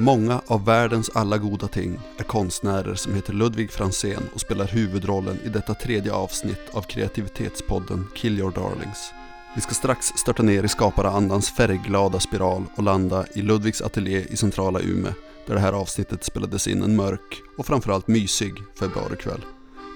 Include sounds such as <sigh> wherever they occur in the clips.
Många av världens alla goda ting är konstnärer som heter Ludvig Franzén och spelar huvudrollen i detta tredje avsnitt av kreativitetspodden Kill Your Darlings. Vi ska strax störta ner i skaparandans färgglada spiral och landa i Ludvigs ateljé i centrala Ume där det här avsnittet spelades in en mörk och framförallt mysig februarikväll.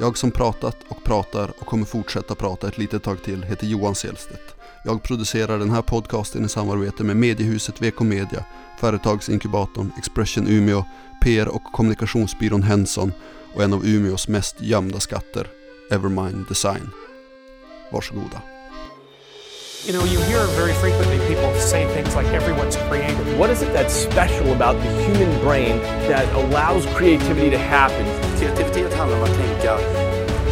Jag som pratat och pratar och kommer fortsätta prata ett litet tag till heter Johan Selstedt. Jag producerar den här podcasten i samarbete med mediehuset VK Media, företagsinkubatorn Expression Umeå, PR och kommunikationsbyrån Henson och en av Umeås mest gömda skatter, Evermind Design. Varsågoda. You know, you hear very frequently people say things like everyone's creative. What is it that's special about the human brain that allows creativity to happen? Kreativitet handlar om att tänka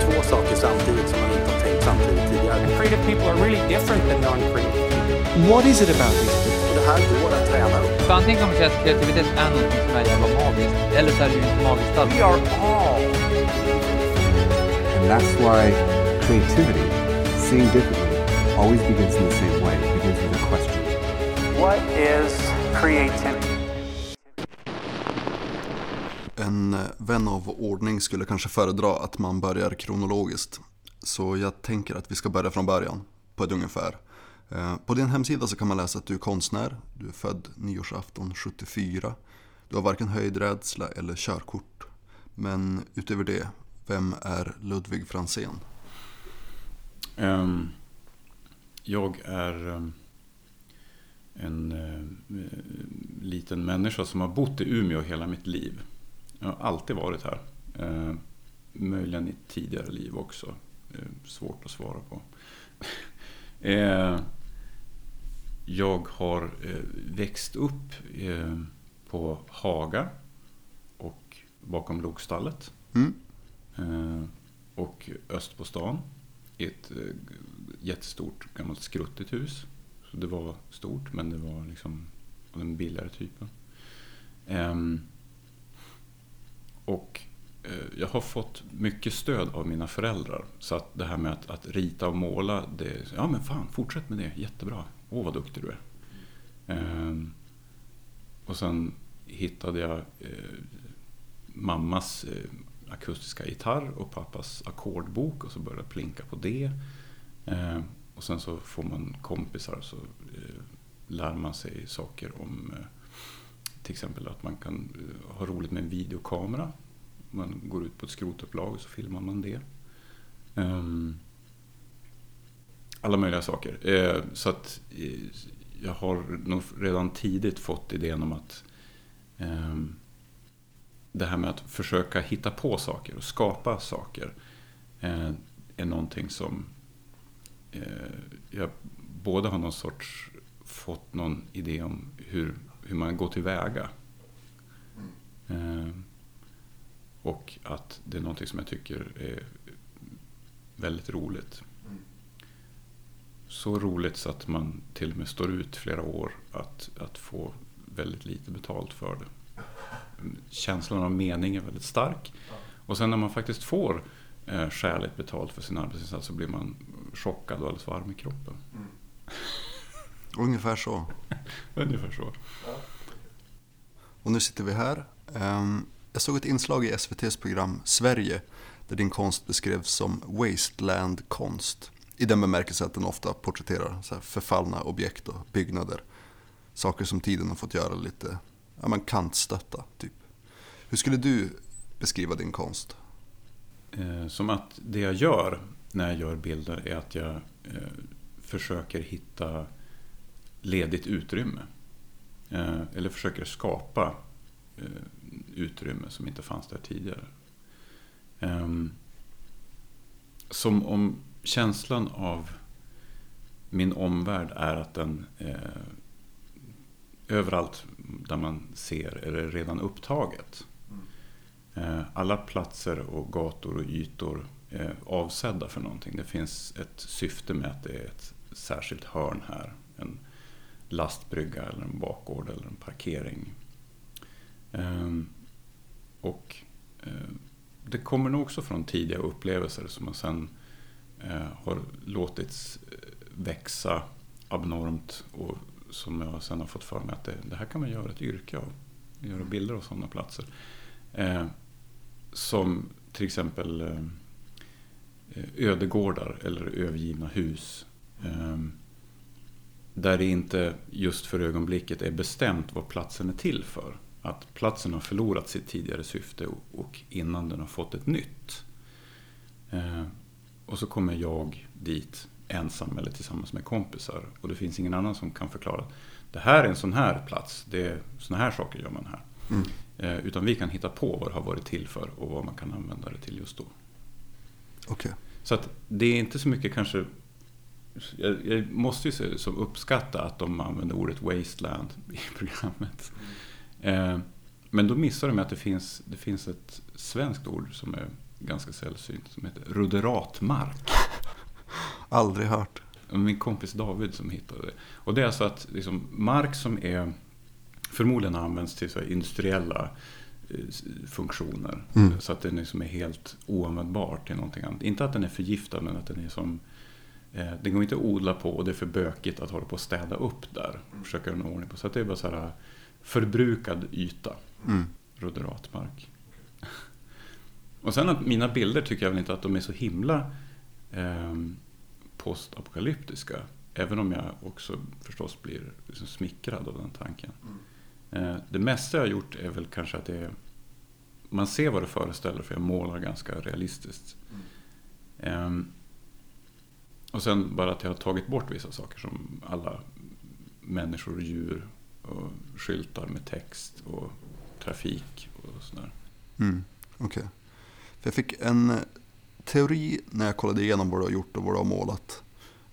två saker samtidigt samtidigt tidigare. Creative people are really different than non-creative. What is it about these people? Och det här går att träna upp. För antingen man säga att kreativitet är någonting som är jävla magiskt, eller så är det ju inte magiskt alls. We are all And that's why creativity, seeing differently, always begins in the same way. It begins with a question. What is creativity? En eh, vän av ordning skulle kanske föredra att man börjar kronologiskt. Så jag tänker att vi ska börja från början, på ett ungefär. Eh, på din hemsida så kan man läsa att du är konstnär, du är född nyårsafton 74. Du har varken höjdrädsla eller körkort. Men utöver det, vem är Ludvig Fransén? Ehm, jag är ehm, en eh, liten människa som har bott i Umeå hela mitt liv. Jag har alltid varit här. Ehm, möjligen i tidigare liv också. Eh, svårt att svara på. eh, jag har eh, växt upp på Haga och bakom Logstallet. Mm. Och öst på stan i ett jättestort gammalt skruttigt hus. Så det var stort men det var liksom av den billigare typen. Ehm, och Eh, jag har fått mycket stöd av mina föräldrar. Så att det här med att, att rita och måla, det, ja men fan fortsätt med det, jättebra. Åh vad duktig du är. Ehm, och sen hittade jag eh, mammas eh, akustiska gitarr och pappas ackordbok och så började jag plinka på det. Eh, och sen så får man kompisar så eh, lär man sig saker om eh, till exempel att man kan eh, ha roligt med en videokamera. Man går ut på ett skrotupplag och så filmar man det. Ehm, alla möjliga saker. Eh, så att eh, jag har nog redan tidigt fått idén om att ehm, det här med att försöka hitta på saker och skapa saker eh, är någonting som eh, jag både har någon sorts fått någon idé om hur, hur man går tillväga. Eh, och att det är någonting som jag tycker är väldigt roligt. Så roligt så att man till och med står ut flera år att, att få väldigt lite betalt för det känslan av mening är väldigt stark. Och sen när man faktiskt får eh, skäligt betalt för sin arbetsinsats så blir man chockad och alldeles varm i kroppen. Ungefär så. <laughs> Ungefär så. Och nu sitter vi här. Ehm, jag såg ett inslag i SVTs program Sverige där din konst beskrevs som wasteland-konst. I den bemärkelse att den ofta porträtterar så här förfallna objekt och byggnader. Saker som tiden har fått göra lite ja, man kantstötta, typ. Hur skulle du beskriva din konst? Eh, som att det jag gör när jag gör bilder är att jag eh, försöker hitta ledigt utrymme. Eh, eller försöker skapa utrymme som inte fanns där tidigare. Ehm, som om känslan av min omvärld är att den eh, överallt där man ser är det redan upptaget. Eh, Alla platser och gator och ytor är avsedda för någonting. Det finns ett syfte med att det är ett särskilt hörn här. En lastbrygga eller en bakgård eller en parkering. Ehm, och eh, det kommer nog också från tidiga upplevelser som man sen eh, har låtits eh, växa abnormt och som jag sen har fått för mig att det, det här kan man göra ett yrke av. göra bilder av sådana platser. Eh, som till exempel eh, ödegårdar eller övergivna hus. Eh, där det inte just för ögonblicket är bestämt vad platsen är till för. Att platsen har förlorat sitt tidigare syfte och innan den har fått ett nytt. Eh, och så kommer jag dit ensam eller tillsammans med kompisar. Och det finns ingen annan som kan förklara. Det här är en sån här plats. Det är, såna här saker gör man här. Mm. Eh, utan vi kan hitta på vad det har varit till för och vad man kan använda det till just då. Okej. Så att det är inte så mycket kanske... Jag, måste ju som uppskatta att de använder ordet wasteland i programmet. Eh, men då missar de att det finns, det finns ett svenskt ord som är ganska sällsynt som heter ruderatmark. <laughs> Aldrig hört. Min kompis David som hittade det. Och det är alltså att liksom, mark som är förmodligen används till så industriella eh, funktioner. Mm. Så att den liksom är helt oanvändbar till någonting annat. Inte att den är förgiftad men att den är som eh, den går inte att odla på och det är för bökigt att hålla på och städa upp där. Och försöka göra ordning på. Så att det är bara så här förbrukad yta. Mm. Ruderatmark. Och sen att mina bilder tycker jag väl inte att de är så himla eh, postapokalyptiska. Även om jag också förstås blir liksom smickrad av den tanken. Eh, det mesta jag har gjort är väl kanske att det är, man ser vad det föreställer för jag målar ganska realistiskt. Eh, och sen bara att jag har tagit bort vissa saker som alla människor och djur och skyltar med text och trafik och sådär. Mm. Okej. För jag fick en eh, teori när jag kollade igenom vad du har gjort och vad du har målat.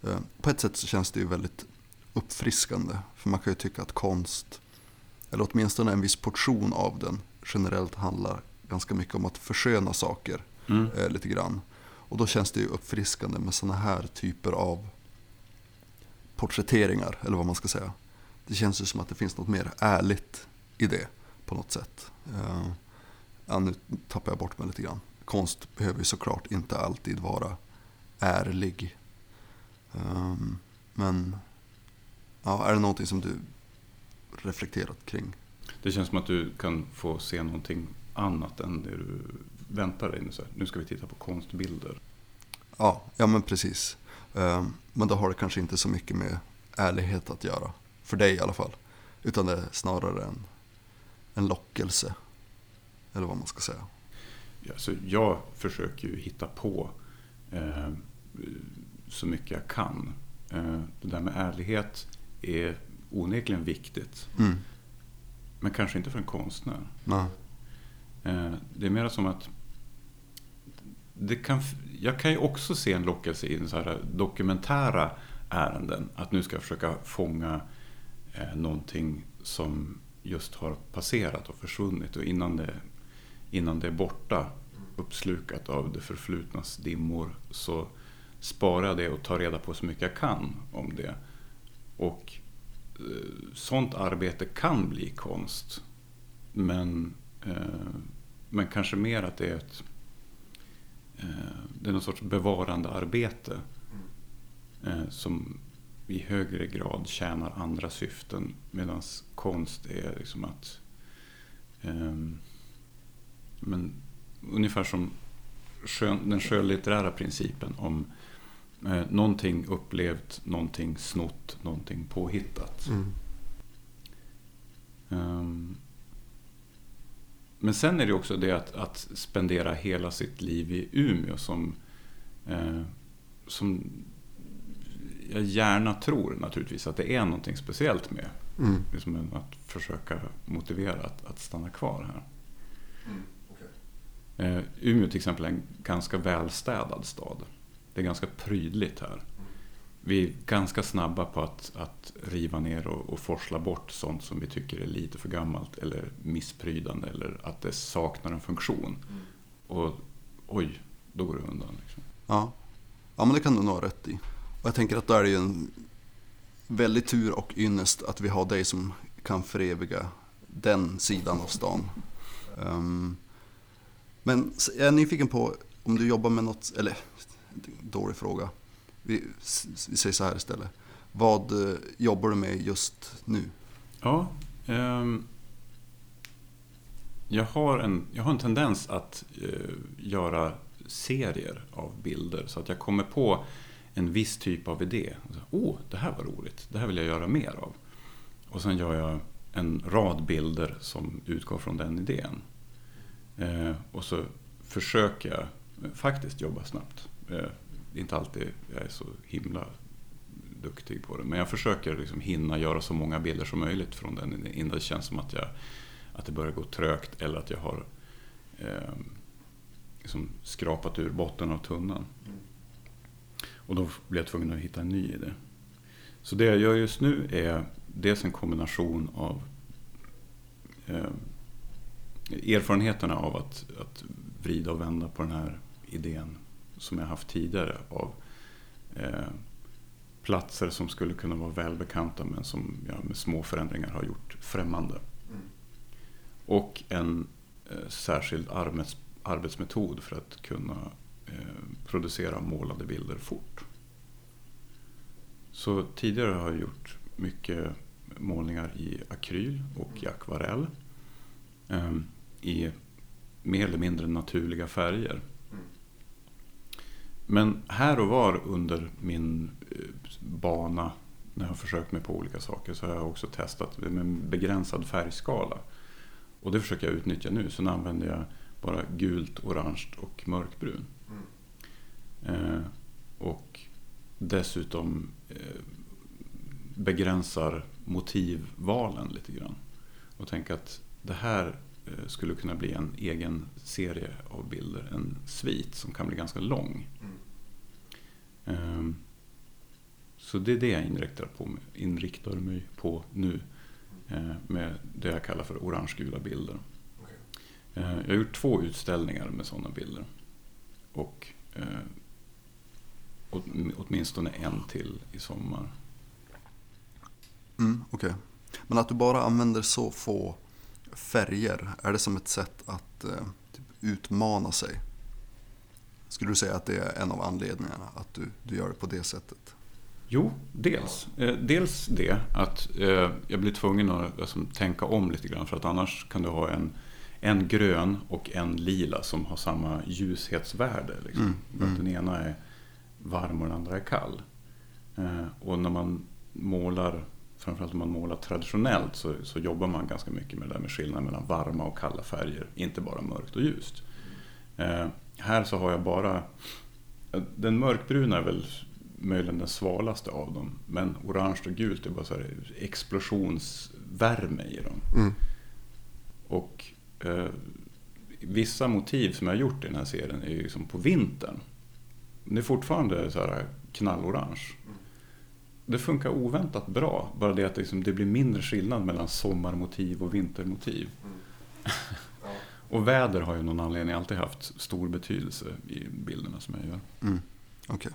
Eh, På ett sätt så känns det ju väldigt uppfriskande. För man kan ju tycka att konst, eller åtminstone en viss portion av den, generellt handlar ganska mycket om att försköna saker Mm. eh, lite grann. Och då känns det ju uppfriskande med sådana här typer av porträtteringar, eller vad man ska säga. Det känns ju som att det finns något mer ärligt i det på något sätt. Eh, ja, nu tappar jag bort mig lite grann. Konst behöver ju såklart inte alltid vara ärlig. Ehm, men ja, är det någonting som du reflekterat kring? Det känns som att du kan få se någonting annat än det du väntar dig. Nu, så här, nu ska vi titta på konstbilder. Ja, ja men precis. Ehm, men då har det kanske inte så mycket med ärlighet att göra. För dig i alla fall. Utan det är snarare en, en lockelse. Eller vad man ska säga. Ja, så jag försöker ju hitta på eh, så mycket jag kan. Eh, det där med ärlighet är onekligen viktigt. Mm. Men kanske inte för en konstnär. Nej. Eh, det är mer som att det kan, jag kan ju också se en lockelse i så här dokumentära ärenden. Att nu ska jag försöka fånga eh, någonting som just har passerat och försvunnit. Och innan det, innan det är borta, uppslukat av det förflutnas dimmor, så sparar jag det och tar reda på så mycket jag kan om det. Och eh, sånt arbete kan bli konst. Men, eh, men kanske mer att det är ett eh, det är någon sorts bevarandearbete eh, som i högre grad tjänar andra syften. Medan konst är liksom att ehm, men ungefär som skön, den skönlitterära principen om eh, någonting upplevt, någonting snott, någonting påhittat. Mm. Ehm, men sen är det också det att, att spendera hela sitt liv i Umeå som, eh, som jag gärna tror naturligtvis att det är någonting speciellt med. Mm. Liksom att försöka motivera att, att stanna kvar här. Eh, Umeå till exempel är en ganska välstädad stad. Det är ganska prydligt här. Vi är ganska snabba på att, att riva ner och, och forsla bort sånt som vi tycker är lite för gammalt eller missprydande eller att det saknar en funktion. Och oj, då går det undan. Liksom. Ja. ja, men det kan du nog ha rätt i. Och jag tänker att då är det ju en väldig tur och ynnest att vi har dig som kan föreviga den sidan av stan. Um, men jag är nyfiken på om du jobbar med något, eller dålig fråga. Vi, vi säger så här istället. Vad eh, jobbar du med just nu? Ja, um, jag, har en, jag har en tendens att uh, göra serier av bilder. Så att jag kommer på en viss typ av idé. Åh, oh, det här var roligt. Det här vill jag göra mer av. Och sen gör jag en rad bilder som utgår från den idén. Eh, och så försöker jag faktiskt jobba snabbt. Eh, inte alltid jag är så himla duktig på det. Men jag försöker liksom hinna göra så många bilder som möjligt från den innan det känns som att, jag, att det börjar gå trögt eller att jag har eh, liksom skrapat ur botten av tunnan. Och då blir jag tvungen att hitta en ny idé. Så det jag gör just nu är dels en kombination av eh, erfarenheterna av att, att vrida och vända på den här idén som jag haft tidigare av eh, platser som skulle kunna vara välbekanta men som jag med små förändringar har gjort främmande. Mm. Och en eh, särskild arbets, arbetsmetod för att kunna Eh, producera målade bilder fort. Så tidigare har jag gjort mycket målningar i akryl och i akvarell. Eh, I mer eller mindre naturliga färger. Men här och var under min eh, bana när jag har försökt mig på olika saker så har jag också testat med en begränsad färgskala. Och det försöker jag utnyttja nu. Så nu använder jag bara gult, orange och mörkbrun. Eh, och dessutom eh, begränsar motivvalen lite grann. Och tänker att det här Eh, skulle kunna bli en egen serie av bilder. En svit som kan bli ganska lång. Mm. Så det är det jag inriktar, på, inriktar mig på nu. Med det jag kallar för orange-gula bilder. Okay. Jag har gjort två utställningar med sådana bilder. Och åtminstone en till i sommar. Mm, Okej. Okay. Men att du bara använder så få färger, är det som ett sätt att eh, typ, utmana sig? Skulle du säga att det är en av anledningarna att du, du gör det på det sättet? Jo, dels. Eh, dels det att eh, jag blir tvungen att alltså, tänka om lite grann för att annars kan du ha en, en grön och en lila som har samma ljushetsvärde. Liksom. Mm, mm. Den ena är varm och den andra är kall. Eh, och när man målar framförallt om man målar traditionellt så, så jobbar man ganska mycket med det där med skillnaden mellan varma och kalla färger, inte bara mörkt och ljust. Eh, här så har jag bara, den mörkbruna är väl möjligen den svalaste av dem, men orange och gult är bara så explosionsvärme i dem. Mm. Och eh, vissa motiv som jag har gjort i den här serien är ju liksom på vintern. Det är fortfarande så här knallorange det funkar oväntat bra. Bara det att det, liksom, det blir mindre skillnad mellan sommarmotiv och vintermotiv. Mm. <laughs> Ja. och väder har ju någon anledning alltid haft stor betydelse i bilderna som jag gör. Mm. Okay.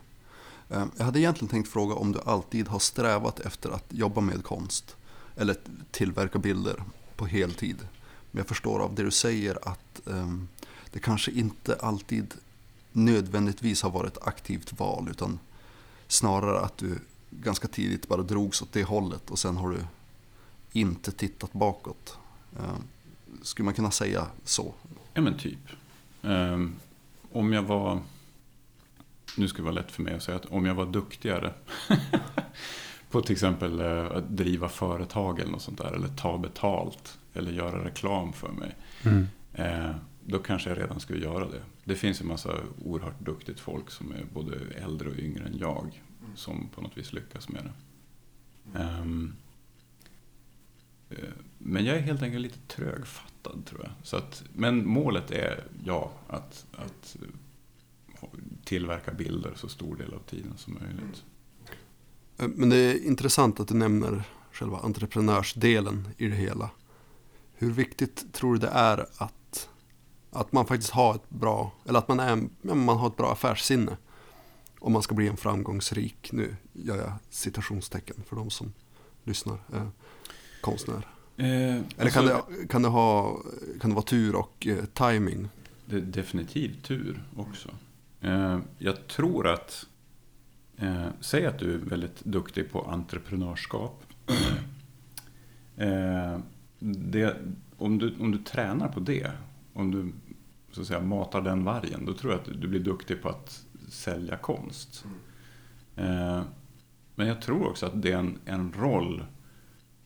Ehm, jag hade egentligen tänkt fråga om du alltid har strävat efter att jobba med konst eller tillverka bilder på heltid. Men jag förstår av det du säger att um, det kanske inte alltid nödvändigtvis har varit ett aktivt val utan snarare att du ganska tidigt bara drogs åt det hållet och sen har du inte tittat bakåt. Eh, skulle man kunna säga så? Ja men typ. Um, om jag var, nu ska det vara lätt för mig att säga att om jag var duktigare <laughs> på till exempel uh, att driva företag eller något sånt där eller ta betalt eller göra reklam för mig. Mm. Då kanske jag redan skulle göra det. Det finns en massa oerhört duktigt folk som är både äldre och yngre än jag som på något vis lyckas med det. Um, men jag är helt enkelt lite trögfattad tror jag. Så att, men målet är, ja, att, att tillverka bilder så stor del av tiden som möjligt. Eh, men det är intressant att du nämner själva entreprenörsdelen i det hela. Hur viktigt tror du det är att, att man faktiskt har ett bra, eller att man, är, man har ett bra affärssinne? om man ska bli en framgångsrik, nu gör jag citationstecken för de som lyssnar, eh, konstnär? Eh, Eller alltså, kan, det, kan, det ha, kan det vara tur och eh, timing? Det är definitivt tur också. Eh, jag tror att, eh, säg att du är väldigt duktig på entreprenörskap. <clears throat> Eh, det, om, du, om du tränar på det, om du så att säga, matar den vargen, då tror jag att du blir duktig på att sälja konst. Eh, men jag tror också att det är en, en roll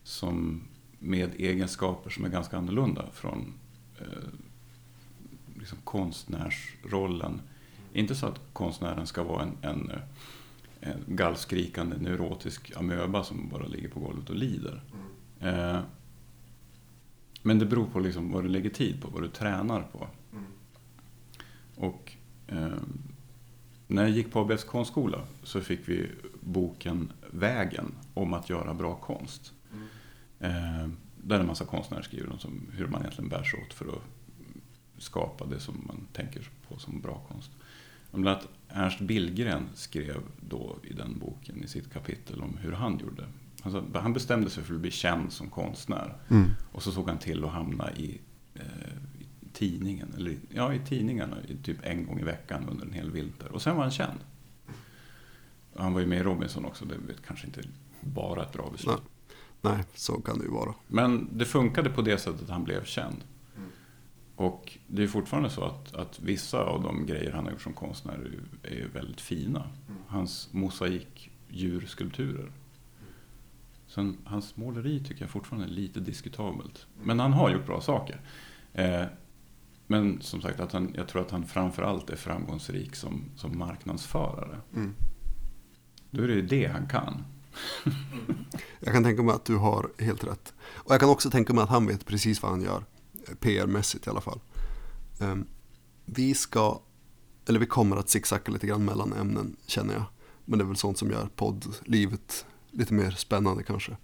som med egenskaper som är ganska annorlunda från eh, liksom konstnärsrollen. Inte så att konstnären ska vara en, en, en gallskrikande neurotisk amöba som bara ligger på golvet och lider. Eh, men det beror på liksom vad du lägger tid på, vad du tränar på. Och eh, när jag gick på ABFs konstskola så fick vi boken Vägen om att göra bra konst. Eh, där en massa konstnärer skriver om hur man egentligen bär sig åt för att skapa det som man tänker på som bra konst. Bland annat Ernst Billgren skrev då i den boken i sitt kapitel om hur han gjorde. Alltså, han bestämde sig för att bli känd som konstnär. Mm. Och så såg han till att hamna i, eh, i tidningen, eller ja, i tidningarna typ en gång i veckan under en hel vinter. Och sen var han känd. Han var ju med i Robinson också, det är kanske inte bara ett bra beslut. Nej, så kan det ju vara. Men det funkade på det sättet att han blev känd. Och det är fortfarande så att, att vissa av de grejer han har gjort som konstnär är väldigt fina. Hans mosaik djurskulpturer. Sen hans måleri tycker jag fortfarande är lite diskutabelt. Men han har gjort bra saker. Eh, men som sagt, att han, jag tror att han framförallt är framgångsrik som, som marknadsförare. Mm. Då är det ju det han kan. <laughs> Jag kan tänka mig att du har helt rätt. Och jag kan också tänka mig att han vet precis vad han gör. PR-mässigt i alla fall. Ehm, vi ska, eller vi kommer att zigzacka lite grann mellan ämnen känner jag. Men det är väl sånt som gör poddlivet lite mer spännande kanske.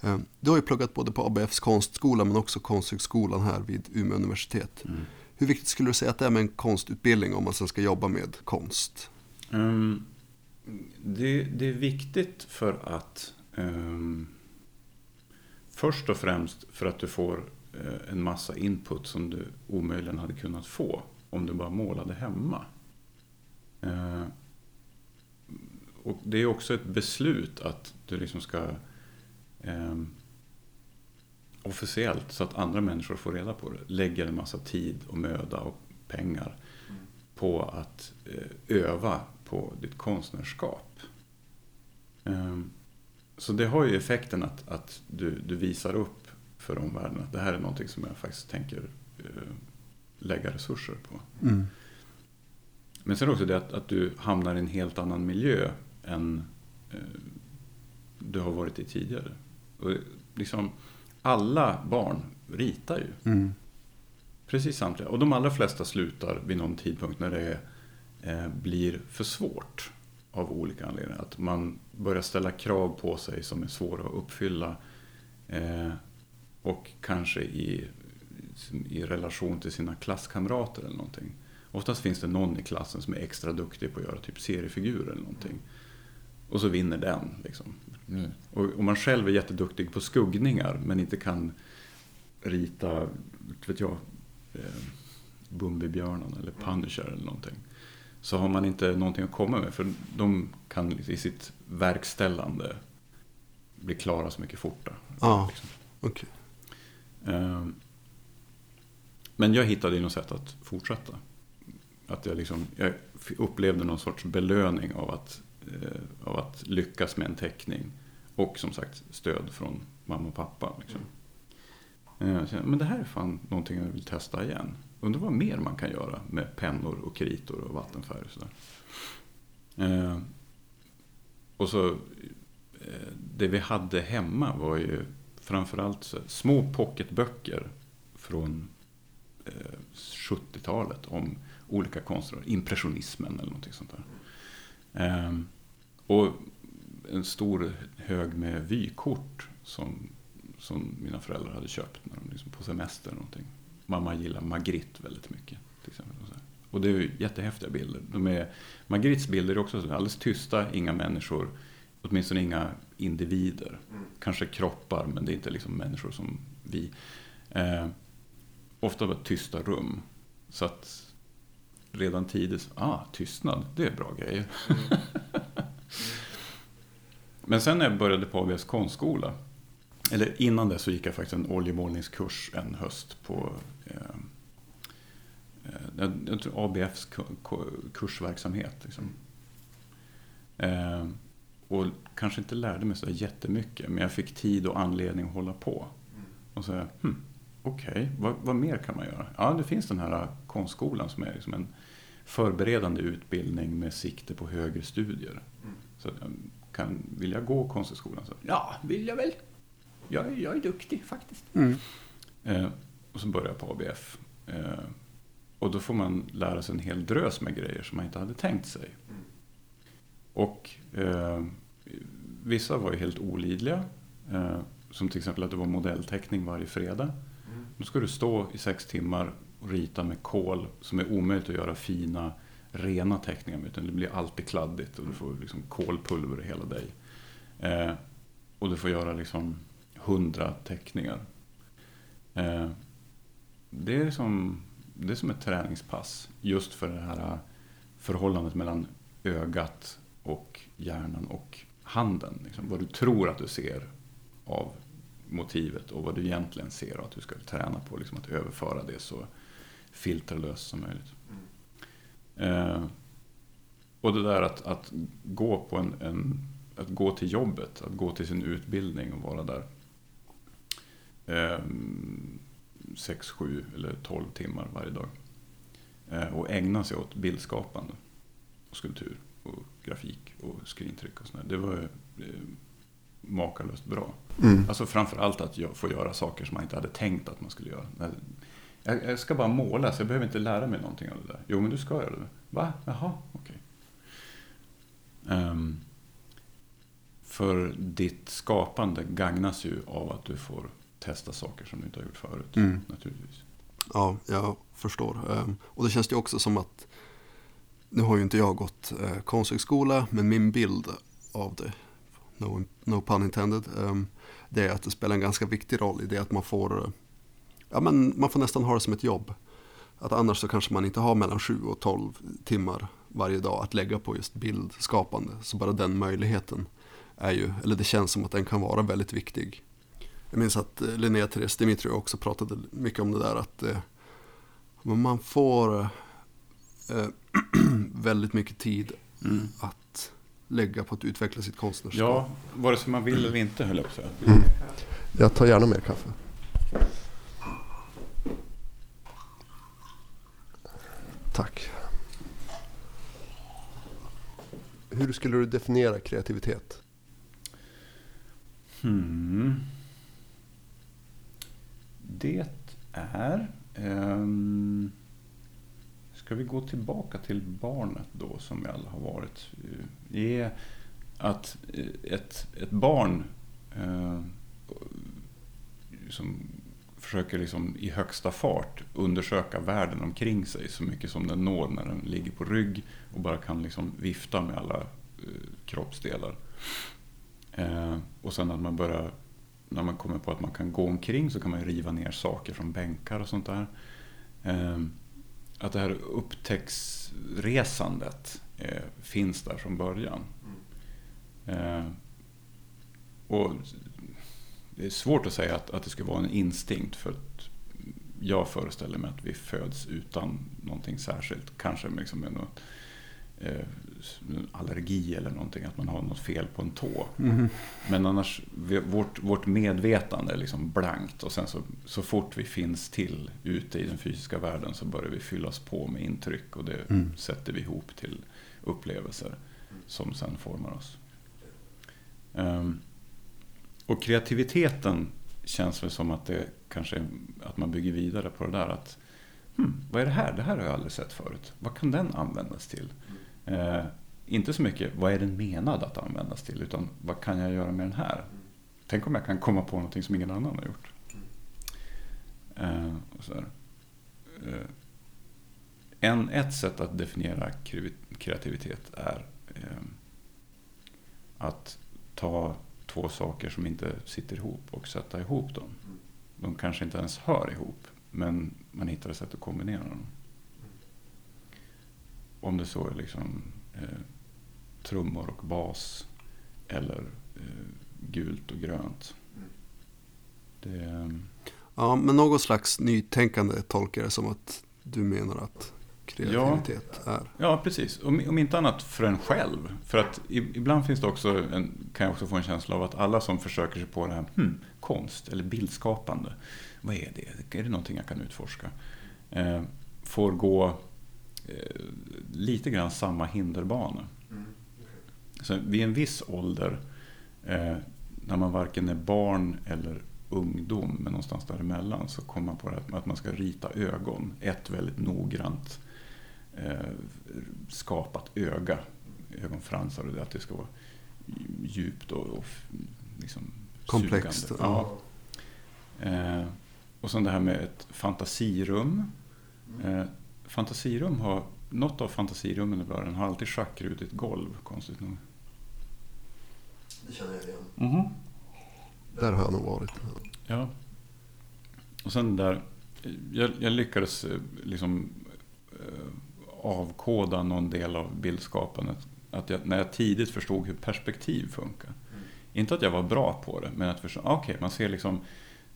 Ehm, du har ju pluggat både på ABFs konstskola men också Konsthögskolan här vid Umeå universitet. Hur viktigt skulle du säga att det är med en konstutbildning om man sen ska jobba med konst? Um, det, det är viktigt för att um, först och främst för att du får eh, en massa input som du omöjligen hade kunnat få om du bara målade hemma. Uh, och det är också ett beslut att du liksom ska um, officiellt så att andra människor får reda på det. Lägger en massa tid och möda och pengar på att eh, öva på ditt konstnärskap. Ehm, Så det har ju effekten att, att du, du visar upp för omvärlden att det här är någonting som jag faktiskt tänker eh, lägga resurser på. Mm. Men sen också det att, att du hamnar i en helt annan miljö än eh, du har varit i tidigare. Och liksom, alla barn ritar ju. Mm. Precis samtliga. Och de allra flesta slutar vid någon tidpunkt när det eh, blir för svårt av olika anledningar. Att man börjar ställa krav på sig som är svåra att uppfylla. Eh, och kanske i, i relation till sina klasskamrater eller någonting. Oftast finns det någon i klassen som är extra duktig på att göra typ seriefigurer eller någonting. Och så vinner den. Liksom. Och, och man själv är jätteduktig på skuggningar men inte kan rita, vet jag, eh, Bumbibjörnen eller Punisher eller någonting. Så har man inte någonting att komma med för de kan i sitt verkställande bli klara så mycket fortare. Ja, Liksom. okej. Eh, Men jag hittade ju något sätt att fortsätta. Att jag, liksom, jag upplevde någon sorts belöning av att, eh, av att lyckas med en teckning. Och som sagt stöd från mamma och pappa. Liksom. Eh, så Men det här är fan någonting jag vill testa igen. Undrar vad mer man kan göra med pennor och kritor och vattenfärg och sådär. Eh, och så, eh, det vi hade hemma var ju framförallt så, små pocketböcker från eh, 70-talet om olika konstnärer. impressionismen eller någonting sånt där. Ehm, och en stor hög med vykort som, som mina föräldrar hade köpt när de liksom på semester eller någonting. Mamma gillar Magritte väldigt mycket. Till exempel, och, det är ju jättehäftiga bilder. De är, Magrittes bilder är också så alldeles tysta, inga människor, åtminstone inga individer. Kanske kroppar, men det är inte liksom människor som vi. Eh, ofta bara tysta rum. Så att redan tidigt, ah, tystnad, det är bra grejer. <laughs> Men sen när jag började på ABS konstskola eller innan det så gick jag faktiskt en oljemålningskurs en höst på eh, eh, jag, tror ABFs ku- ku- kursverksamhet. Liksom. Eh, och kanske inte lärde mig så jättemycket, men jag fick tid och anledning att hålla på. Och så, hmm, okej, vad, vad mer kan man göra? Ja, det finns den här konstskolan som är liksom en förberedande utbildning med sikte på högre studier. Så eh, kan, vill jag gå konsthögskolan? Så, ja, vill jag väl. Jag, är- jag är duktig faktiskt. Eh, och så började jag på ABF. Eh, och då får man lära sig en hel drös med grejer som man inte hade tänkt sig. Och eh, vissa var ju helt olidliga. Eh, som till exempel att det var modellteckning varje fredag. Då ska du stå i sex timmar och rita med kol som är omöjligt att göra fina, rena teckningar med. Utan det blir alltid kladdigt och du får liksom kolpulver i hela dig. Eh, och du får göra liksom hundra teckningar. Eh, det, är som, det är som ett träningspass. Just för det här eh, förhållandet mellan ögat och hjärnan och handen. Liksom, vad du tror att du ser av motivet och vad du egentligen ser och att du ska träna på liksom, att överföra det så filterlöst som möjligt. Eh, och det där att, att gå på en, en att gå till jobbet, att gå till sin utbildning och vara där. Ehm, sex, sju eller tolv timmar varje dag. Eh, och ägna sig åt bildskapande och skulptur och grafik och skrintryck och sådär. Det var eh, makalöst bra. Mm. Alltså framför allt att jag får göra saker som man inte hade tänkt att man skulle göra. Jag, jag ska bara måla så jag behöver inte lära mig någonting av det där. Jo men du ska göra det. Va? Jaha, okej. Ehm, för ditt skapande gagnas ju av att du får testa saker som du inte har gjort förut. Mm. Naturligtvis. Ja, jag förstår. Ehm, Och det känns ju också som att, nu har ju inte jag gått eh, konsthögskola, men min bild av det, no, no pun intended, ehm, det är att det spelar en ganska viktig roll i det att man får, eh, ja men man får nästan ha det som ett jobb. Att annars så kanske man inte har mellan 7 och 12 timmar varje dag att lägga på just bildskapande. Så bara den möjligheten är ju, eller det känns som att den kan vara väldigt viktig. Jag minns att eh, Linnea Therese Dimitri också pratade mycket om det där att eh, man får eh, <clears throat> väldigt mycket tid att lägga på att utveckla sitt konstnärskap. Ja, vare sig man vill eller inte höll jag på att säga. Jag tar gärna mer kaffe. Tack. Hur skulle du definiera kreativitet? Hmm. Det är... Um, ska vi gå tillbaka till barnet då som vi alla har varit? Det är att eh, ett, ett barn uh, som försöker liksom i högsta fart undersöka världen omkring sig så mycket som den når när den ligger på rygg och bara kan liksom vifta med alla eh, kroppsdelar. Eh, och sen att man börjar, när man kommer på att man kan gå omkring så kan man riva ner saker från bänkar och sånt där. Eh, att det här upptäcktsresandet eh, finns där från början. Eh, och det är svårt att säga att, att det ska vara en instinkt för att jag föreställer mig att vi föds utan någonting särskilt. Kanske liksom med något, eh, allergi eller någonting, att man har något fel på en tå. Men annars, vi, vårt, vårt medvetande är liksom blankt och sen så, så fort vi finns till ute i den fysiska världen så börjar vi fyllas på med intryck och det sätter vi ihop till upplevelser som sen formar oss. Ehm, och kreativiteten känns väl som att det kanske att man bygger vidare på det där att hmm, vad är det här? Det här har jag aldrig sett förut. Vad kan den användas till? Eh, inte så mycket vad är den menad att användas till utan vad kan jag göra med den här? Tänk om jag kan komma på någonting som ingen annan har gjort. Eh, och så här. Eh, en, ett sätt att definiera kreativitet är eh, att ta två saker som inte sitter ihop och sätta ihop dem. De kanske inte ens hör ihop, men man hittar ett sätt att kombinera dem. Om det så är liksom eh, trummor och bas eller eh, gult och grönt. Det, Ja, men någon slags nytänkande tolkar jag som att du menar att kreativitet är. ja, precis. Om, om inte annat för en själv. För att ibland finns det också en, kan jag också få en känsla av att alla som försöker sig på det här, hmm, konst eller bildskapande, vad är det? Är det någonting jag kan utforska? Eh, får gå eh, lite grann samma hinderbana. Så vid en viss ålder, eh, när man varken är barn eller ungdom, men någonstans däremellan, så kommer man på här att man ska rita ögon. Ett väldigt noggrant skapat öga, ögonfransar, och det att det ska vara djupt och, och liksom Komplext. Ja. Eh, och sen det här med ett fantasirum. Eh, fantasirum har, något av fantasirummen i början har alltid schackrutigt golv, konstigt nog. Det känner jag igen. Där har jag nog varit. Ja. Och sen där, jag, jag lyckades eh, liksom eh, avkoda någon del av bildskapandet. Att jag, när jag tidigt förstod hur perspektiv funkar. Inte att jag var bra på det, men att förstå, ah, okej, man ser liksom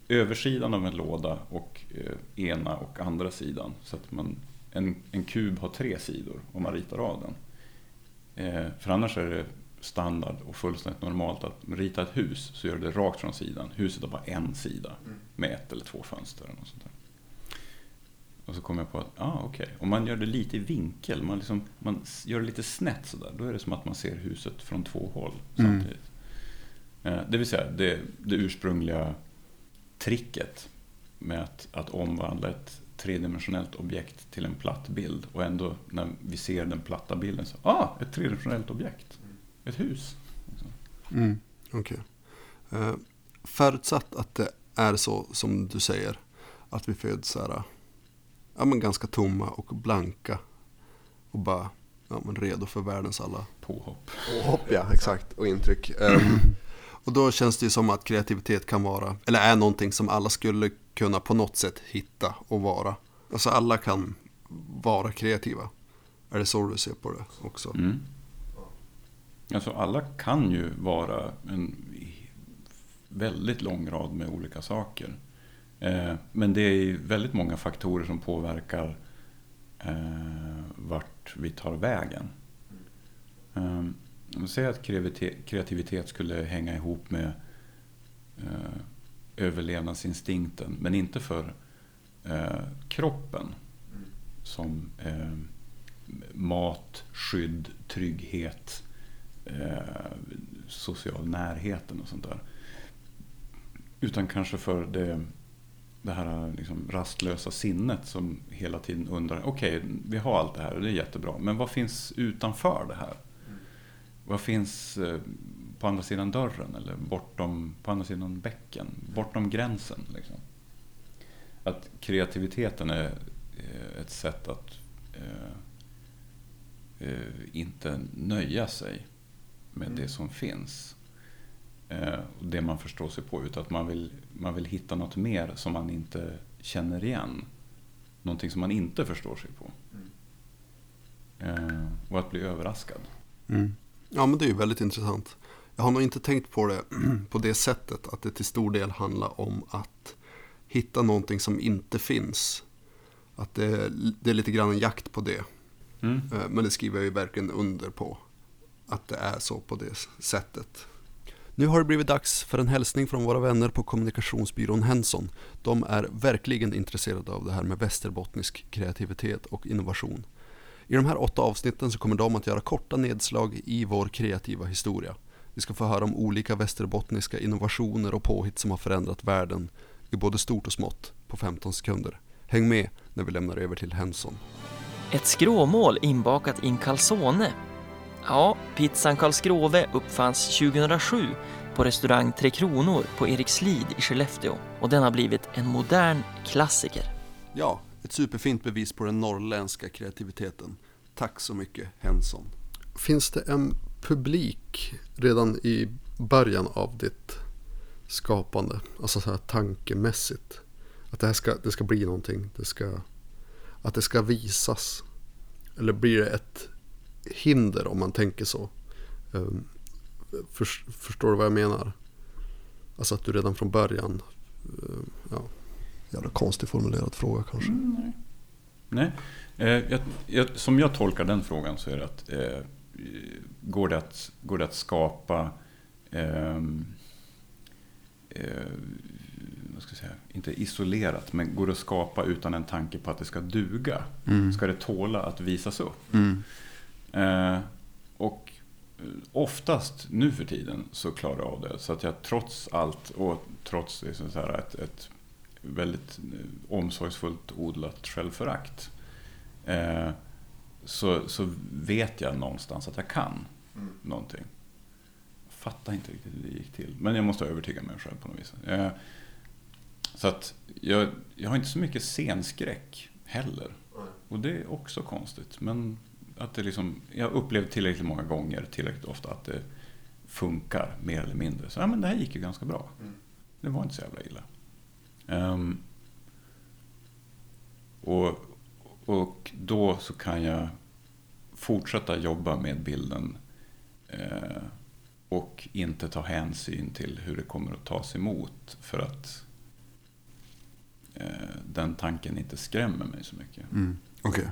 översidan av en låda och eh, ena och andra sidan. Så att man, en, en kub har tre sidor om man ritar av den. Eh, för annars är det standard och fullständigt normalt att rita ett hus så gör du det rakt från sidan. Huset har bara en sida med ett eller två fönster. Något sånt där. Och så kom jag på att, ah, okej, om man gör det lite i vinkel, man, liksom, man gör det lite snett sådär, då är det som att man ser huset från två håll samtidigt. Eh, det vill säga, det, det ursprungliga tricket med att, att omvandla ett tredimensionellt objekt till en platt bild och ändå när vi ser den platta bilden så, ah, ett tredimensionellt objekt. Ett hus. Liksom. Mm, okej. Eh, förutsatt att det är så som du säger, att vi föds så här, ja, men ganska tomma och blanka och bara ja, men redo för världens alla Påhopp. påhopp. Ja, exakt, och intryck. Ehm, <clears throat> och då känns det ju som att kreativitet kan vara, eller är någonting som alla skulle kunna på något sätt hitta och vara. Alltså alla kan vara kreativa. Är det så du ser på det också? Mm. Alltså alla kan ju vara en väldigt lång rad med olika saker. Eh, men det är väldigt många faktorer som påverkar eh, vart vi tar vägen. Eh, om vi säger att kreativitet, skulle hänga ihop med överlevnadsinstinkten, men inte för kroppen. Som mat, skydd, trygghet, social närheten och sånt där. Utan kanske för det, det här liksom rastlösa sinnet som hela tiden undrar, okej, vi har allt det här och det är jättebra, men vad finns utanför det här? Vad finns eh, på andra sidan dörren eller bortom, på andra sidan bäcken, bortom gränsen? Liksom? Att kreativiteten är eh, ett sätt att eh, eh, inte nöja sig med det som finns. Eh, det man förstår sig på. Utan att man vill, man vill hitta något mer som man inte känner igen. Någonting som man inte förstår sig på. Eh, och att bli överraskad. Mm. Ja, men det är ju väldigt intressant. Jag har nog inte tänkt på det <clears throat> på det sättet att det till stor del handlar om att hitta någonting som inte finns. Att det, det är lite grann en jakt på det. Mm. Eh, Men det skriver jag ju verkligen under på. Att det är så på det sättet. Nu har det blivit dags för en hälsning från våra vänner på kommunikationsbyrån Henson. De är verkligen intresserade av det här med västerbottnisk kreativitet och innovation. I de här åtta avsnitten så kommer de att göra korta nedslag i vår kreativa historia. Vi ska få höra om olika västerbottniska innovationer och påhitt som har förändrat världen i både stort och smått på 15 sekunder. Häng med när vi lämnar över till Henson. Ett skråmål inbakat i en calzone. Ja, pizzan Karlskrove uppfanns 2007 på restaurang Tre Kronor på Erikslid i Skellefteå och den har blivit en modern klassiker. Ja, ett superfint bevis på den norrländska kreativiteten. Tack så mycket Henson. Finns det en publik redan i början av ditt skapande? Alltså så här tankemässigt. Att det här ska, det ska bli någonting. Det ska, att det ska visas. Eller blir det ett hinder om man tänker så? Ehm, För, förstår du vad jag menar? Alltså att du redan från början Eh, Ja, jävla konstigt formulerad fråga kanske. Mm, nej. nej. Eh, jag, jag, som jag tolkar den frågan så är det att eh, går, det att går det att skapa ehm, eh, vad ska jag säga, inte isolerat, men går det att skapa utan en tanke på att det ska duga? Mm. Ska det tåla att visas upp? Mm. Eh, och eh, oftast nu för tiden så klarar jag av det. Så att jag trots allt och trots det, så ett, ett väldigt eh, omsorgsfullt odlat självförakt. Eh, så, så vet jag någonstans att jag kan någonting. Fattar inte riktigt hur det gick till. Men jag måste övertyga mig själv på något vis. Eh, så att jag, jag har inte så mycket scenskräck heller. Och det är också konstigt. Men att det liksom, jag upplevt tillräckligt många gånger, tillräckligt ofta att det funkar mer eller mindre. Så ja, men det här gick ju ganska bra. Det var inte så jävla illa. Ehm, och, och då så kan jag fortsätta jobba med bilden eh, och inte ta hänsyn till hur det kommer att tas emot. För att eh, den tanken inte skrämmer mig så mycket. Mm. Okej.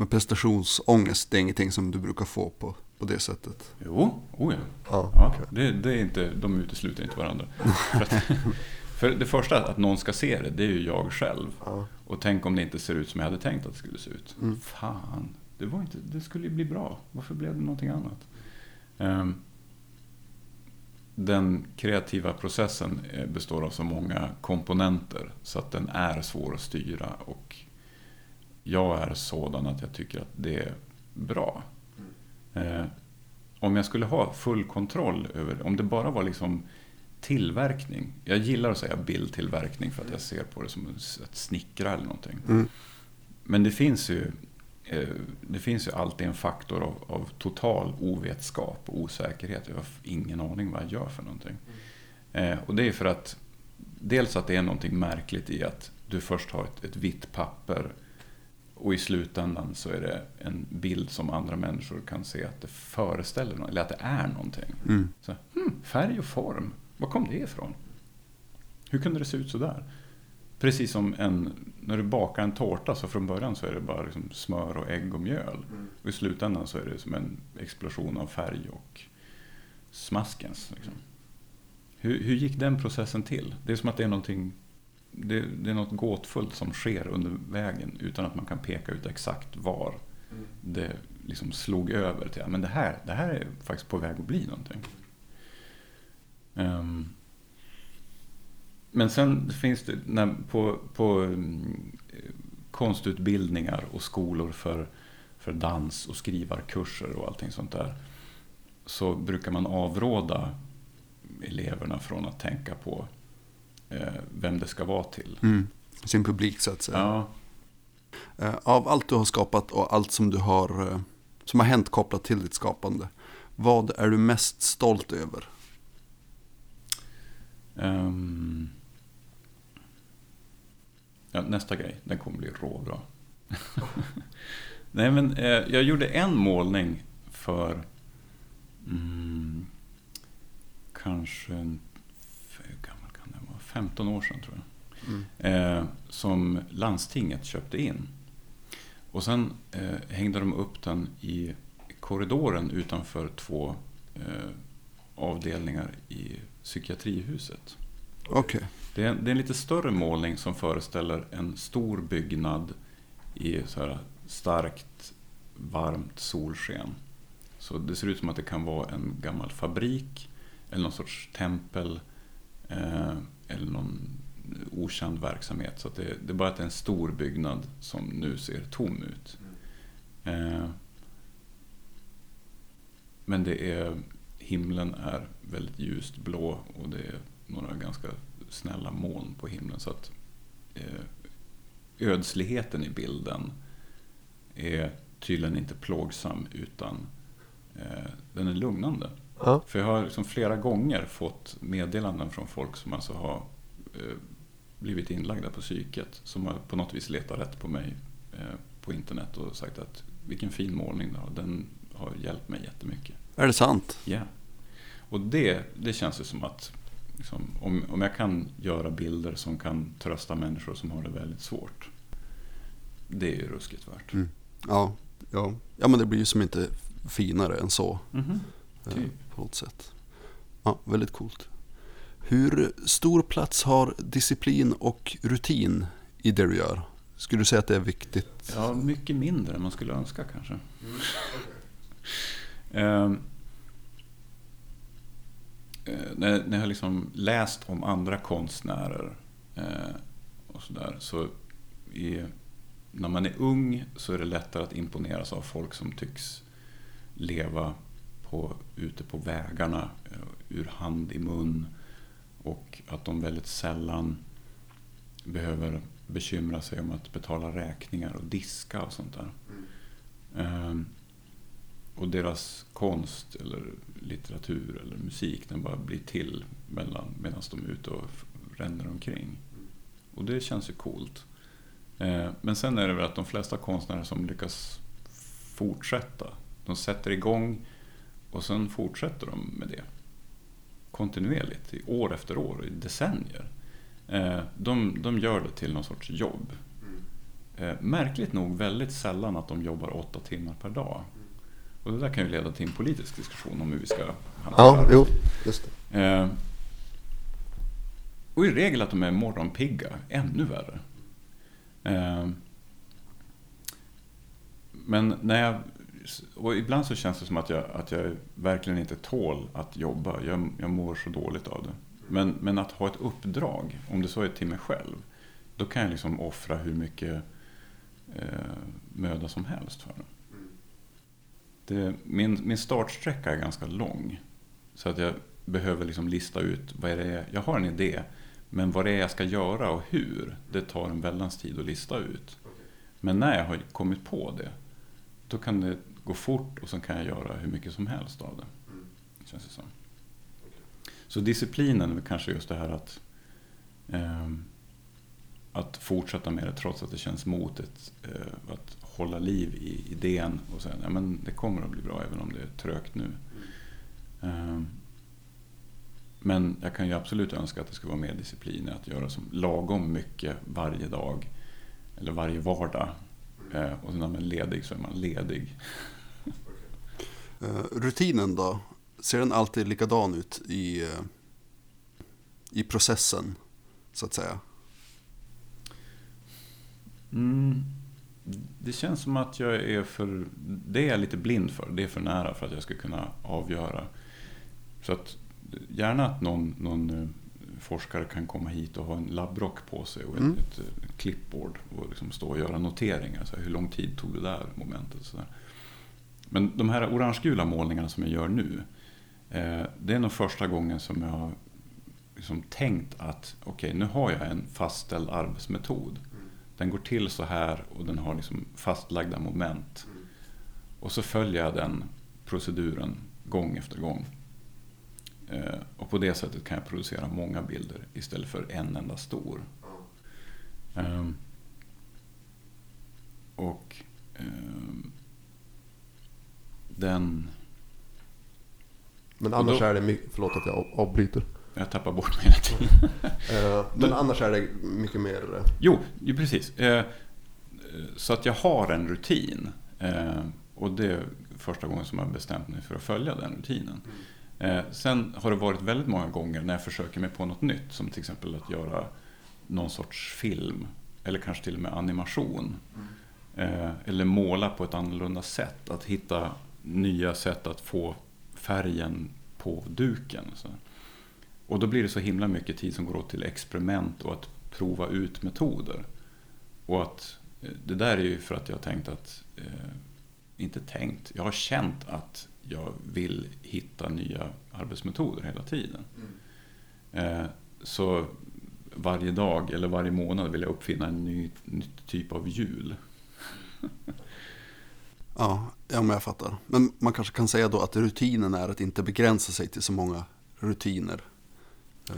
Men prestationsångest, det är ingenting som du brukar få på, på det sättet? Jo, oh ja. Ja, Ja, okej. det, det är inte, de utesluter inte varandra. <laughs> för, att, för det första, att någon ska se det, det är ju jag själv. Ja. Och tänk om det inte ser ut som jag hade tänkt att det skulle se ut. Mm. Fan, det, var inte, det skulle ju bli bra. Varför blev det någonting annat? Ehm, den kreativa processen eh, består av så många komponenter så att den är svår att styra. Och jag är sådan att jag tycker att det är bra. Eh, om jag skulle ha full kontroll över, om det bara var liksom tillverkning. Jag gillar att säga bildtillverkning för att jag ser på det som att snickra eller någonting. Mm. Men det finns ju, eh, det finns ju alltid en faktor av, av total ovetskap och osäkerhet. Jag har ingen aning vad jag gör för någonting. Eh, och det är för att dels att det är någonting märkligt i att du först har ett, ett vitt papper och i slutändan så är det en bild som andra människor kan se att det föreställer något, eller att det är någonting. Mm. Så, hmm, färg och form, var kom det ifrån? Hur kunde det se ut så där? Precis som en, när du bakar en tårta så från början så är det bara liksom smör och ägg och mjöl. Och i slutändan så är det som en explosion av färg och smaskens. Liksom. Hur, hur gick den processen till? Det är som att det är någonting det, det är något gåtfullt som sker under vägen utan att man kan peka ut exakt var det liksom slog över till. Men det här, det här är faktiskt på väg att bli någonting. Ehm, men sen finns det när, på, på mm, konstutbildningar och skolor för, för dans och skrivarkurser och allting sånt där. Så brukar man avråda eleverna från att tänka på vem det ska vara till. Mm. Sin publik så att säga. Ja, Eh, Av allt du har skapat och allt som du har eh, som har hänt kopplat till ditt skapande. Vad är du mest stolt över? Ehm, ja, nästa grej, den kommer bli råbra. <laughs> Nej, men eh, jag gjorde en målning för mm, kanske, en- hur gammal kan den vara? 15 år sedan tror jag. Eh, som landstinget köpte in. Och sen eh, hängde de upp den i korridoren utanför två eh, avdelningar i psykiatrihuset. Okej. Det är, det är en lite större målning som föreställer en stor byggnad i så här starkt varmt solsken. Så det ser ut som att det kan vara en gammal fabrik eller någon sorts tempel eh, eller någon okänd verksamhet. Så att det, det är bara att det är en stor byggnad som nu ser tom ut. Eh, men det är, himlen är väldigt ljust blå och det är några ganska snälla moln på himlen. Så att eh, ödsligheten i bilden är tydligen inte plågsam utan eh, den är lugnande. Ja. För jag har liksom flera gånger fått meddelanden från folk som alltså har eh, blivit inlagda på psyket. Som har på något vis letat rätt på mig eh, på internet och sagt att vilken fin målning du har. Den har hjälpt mig jättemycket. Är det sant? Ja. Och det, det känns ju som att liksom, om, om jag kan göra bilder som kan trösta människor som har det väldigt svårt. Det är ju ruskigt värt. Mm. Ja, ja. ja, men det blir ju som inte finare än så. Mhm. eh, Typ. På något sätt. Ja, väldigt coolt. Hur stor plats har disciplin och rutin i det du gör? Skulle du säga att det är viktigt? Ja, mycket mindre än man skulle önska kanske. <laughs> Ehm, eh, när, när jag liksom läst om andra konstnärer eh, och sådär så är, när man är ung så är det lättare att imponeras av folk som tycks leva på, ute på vägarna eh, ur hand i mun och att de väldigt sällan behöver bekymra sig om att betala räkningar och diska och sånt där. Mm. och deras konst eller litteratur eller musik den bara blir till medan de är ute och ränner omkring. Och det känns ju coolt. Ehm, men sen är det väl att de flesta konstnärer som lyckas fortsätta, de sätter igång och sen fortsätter de med det. Kontinuerligt, i år efter år, i decennier. Eh, de, de gör det till någon sorts jobb. Eh, märkligt nog väldigt sällan att de jobbar åtta timmar per dag. Och det där kan ju leda till en politisk diskussion om hur vi ska hantera Ja, det. jo, just det. Eh, och i regel att de är morgonpigga, ännu värre. Men när jag, och ibland så känns det som att jag, att jag verkligen inte tål att jobba. Jag, jag mår så dåligt av det. Men, men att ha ett uppdrag, om det så är till mig själv, då kan jag liksom offra hur mycket eh, möda som helst för det. det min, min startsträcka är ganska lång. Så att jag behöver liksom lista ut vad är det är. Jag har en idé, men vad det är jag ska göra och hur, det tar en väldans tid att lista ut. Men när jag har kommit på det, då kan det gå fort och så kan jag göra hur mycket som helst av det. Känns det som. Så disciplinen är kanske just det här att, ehm, att fortsätta med det trots att det känns motigt. Eh, att hålla liv i idén och säga att det kommer att bli bra även om det är trögt nu. Ehm, men jag kan ju absolut önska att det ska vara mer disciplin att göra som lagom mycket varje dag. Eller varje vardag. Eh, och sen när man är ledig så är man ledig. Eh, rutinen då? Ser den alltid likadan ut i, eh, i processen, så att säga? Mm. Det känns som att jag är för... Det är jag lite blind för. Det är för nära för att jag ska kunna avgöra. Så att gärna att någon, någon forskare kan komma hit och ha en labbrock på sig och ett, Mm. ett, clipboard och liksom stå och göra noteringar. Så här, hur lång tid tog det där momentet? Så där. Men de här orangegula målningarna som jag gör nu. Eh, det är nog första gången som jag har liksom tänkt att okej, nu har jag en fastställd arbetsmetod. Den går till så här och den har liksom fastlagda moment. Och så följer jag den proceduren gång efter gång. Eh, och på det sättet kan jag producera många bilder istället för en enda stor. Ehm, och ehm, den... Men annars då- är det mycket, förlåt att jag av- avbryter. Jag tappar bort mig hela tiden. <laughs> Eh, Men annars är det mycket mer... eh, Jo, ju precis. Så att jag har en rutin. Eh, Och det är första gången som jag bestämt mig för att följa den rutinen. Eh, Sen har det varit väldigt många gånger när jag försöker mig på något nytt. Som till exempel att göra någon sorts film. Eller kanske till och med animation. Eh, Eller måla på ett annorlunda sätt. Att hitta nya sätt att få färgen på duken. Och då blir det så himla mycket tid som går åt till experiment och att prova ut metoder. Och att eh, det där är ju för att jag har tänkt att, eh, inte tänkt, jag har känt att jag vill hitta nya arbetsmetoder hela tiden. Eh, så varje dag eller varje månad vill jag uppfinna en ny, ny typ av hjul. <laughs> Ja, ja, men jag fattar. Men man kanske kan säga då att rutinen är att inte begränsa sig till så många rutiner. Eh,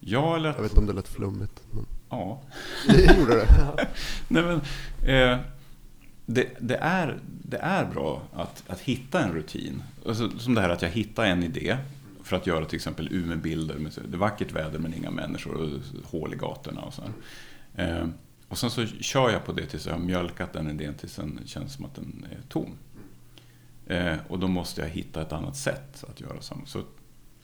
Ja, eller Jag att, vet inte om det lät flummigt. Men... ja. <laughs> Det gjorde det. <laughs> Nej, men, eh, det, det, är, det är bra att, att hitta en rutin. Alltså, som det här att jag hittar en idé för att göra till exempel Umeåbilder. med Det är vackert väder men inga människor och hål i gatorna och så. här. Eh, och sen så kör jag på det tills jag har mjölkat den idén tills den känns som att den är tom. Eh, och då måste jag hitta ett annat sätt att göra samma. Så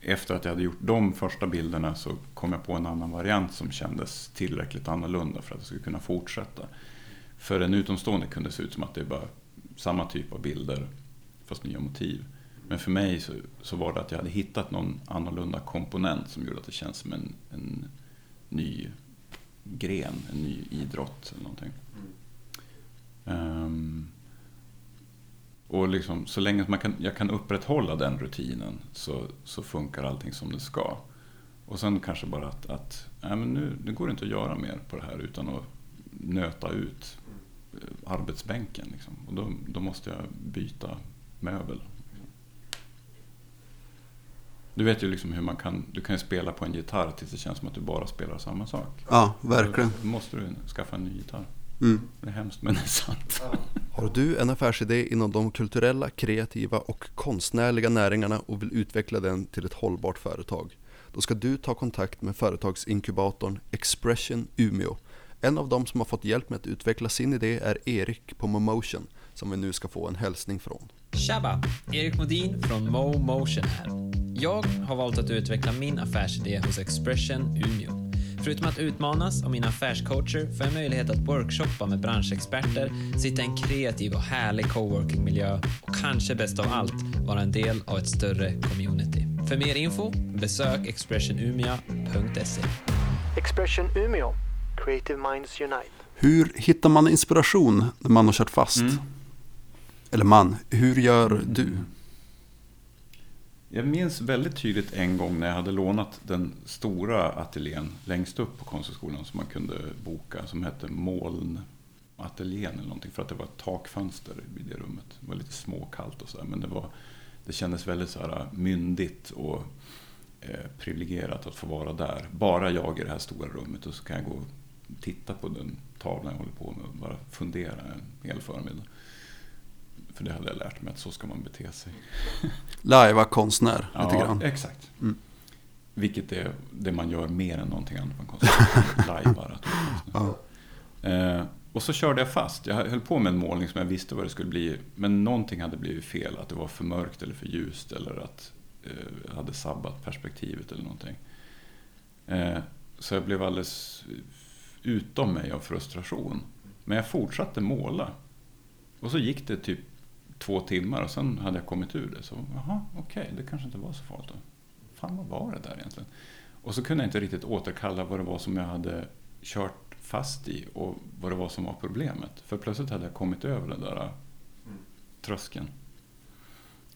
efter att jag hade gjort de första bilderna så kom jag på en annan variant som kändes tillräckligt annorlunda för att jag skulle kunna fortsätta. För en utomstående kunde det se ut som att det är bara samma typ av bilder fast nya motiv. Men för mig så, så var det att jag hade hittat någon annorlunda komponent som gjorde att det känns som en, en ny gren, en ny idrott eller någonting. Ehm, och liksom, så länge man kan, jag kan upprätthålla den rutinen så, så funkar allting som det ska. Och sen kanske bara att, att nej men nu, nu går det inte att göra mer på det här utan att nöta ut arbetsbänken. Liksom. Och då, då måste jag byta möbel. Du vet ju liksom hur man kan, du kan ju spela på en gitarr tills det känns som att du bara spelar samma sak. Ja, verkligen. Då måste du skaffa en ny gitarr. Mm. Det är hemskt men det är sant. Har du en affärsidé inom de kulturella, kreativa och konstnärliga näringarna och vill utveckla den till ett hållbart företag? Då ska du ta kontakt med företagsinkubatorn Expression Umeå. En av dem som har fått hjälp med att utveckla sin idé är Erik på Momotion som vi nu ska få en hälsning från. Tjaba! Erik Modin från Mo Motion här. Jag har valt att utveckla min affärsidé hos Expression Umeå. Förutom att utmanas av mina affärscoacher får jag möjlighet att workshoppa med branschexperter, sitta i en kreativ och härlig coworkingmiljö och kanske bäst av allt vara en del av ett större community. För mer info, besök expressionumia.se. Expression Umeå. Creative Minds Unite. Hur hittar man inspiration när man har kört fast? Mm. Eller man, hur gör du? Jag minns väldigt tydligt en gång när jag hade lånat den stora ateljén längst upp på Konsthögskolan som man kunde boka som hette Molnateljén eller någonting för att det var ett takfönster i det rummet. Det var lite småkallt och så här, men det, var, det kändes väldigt så här myndigt och eh, privilegierat att få vara där. Bara jag i det här stora rummet och så kan jag gå titta på den tavlan jag håller på med och bara fundera en hel förmiddag. För det hade jag lärt mig att så ska man bete sig. Lajva konstnär Ja, lite grann. exakt. Mm. Vilket är det man gör mer än någonting annat på en konsert. <laughs> Lajvar att konstnär. Eh, och så körde jag fast. Jag höll på med en målning som jag visste vad det skulle bli. Men någonting hade blivit fel. Att det var för mörkt eller för ljust. Eller att eh, jag hade sabbat perspektivet eller någonting. Eh, så jag blev alldeles utom mig av frustration. Men jag fortsatte måla. Och så gick det typ två timmar och sen hade jag kommit ur det. Så jaha, okej, det kanske inte var så farligt då. Fan, vad var det där egentligen? Och så kunde jag inte riktigt återkalla vad det var som jag hade kört fast i och vad det var som var problemet. För plötsligt hade jag kommit över den där tröskeln.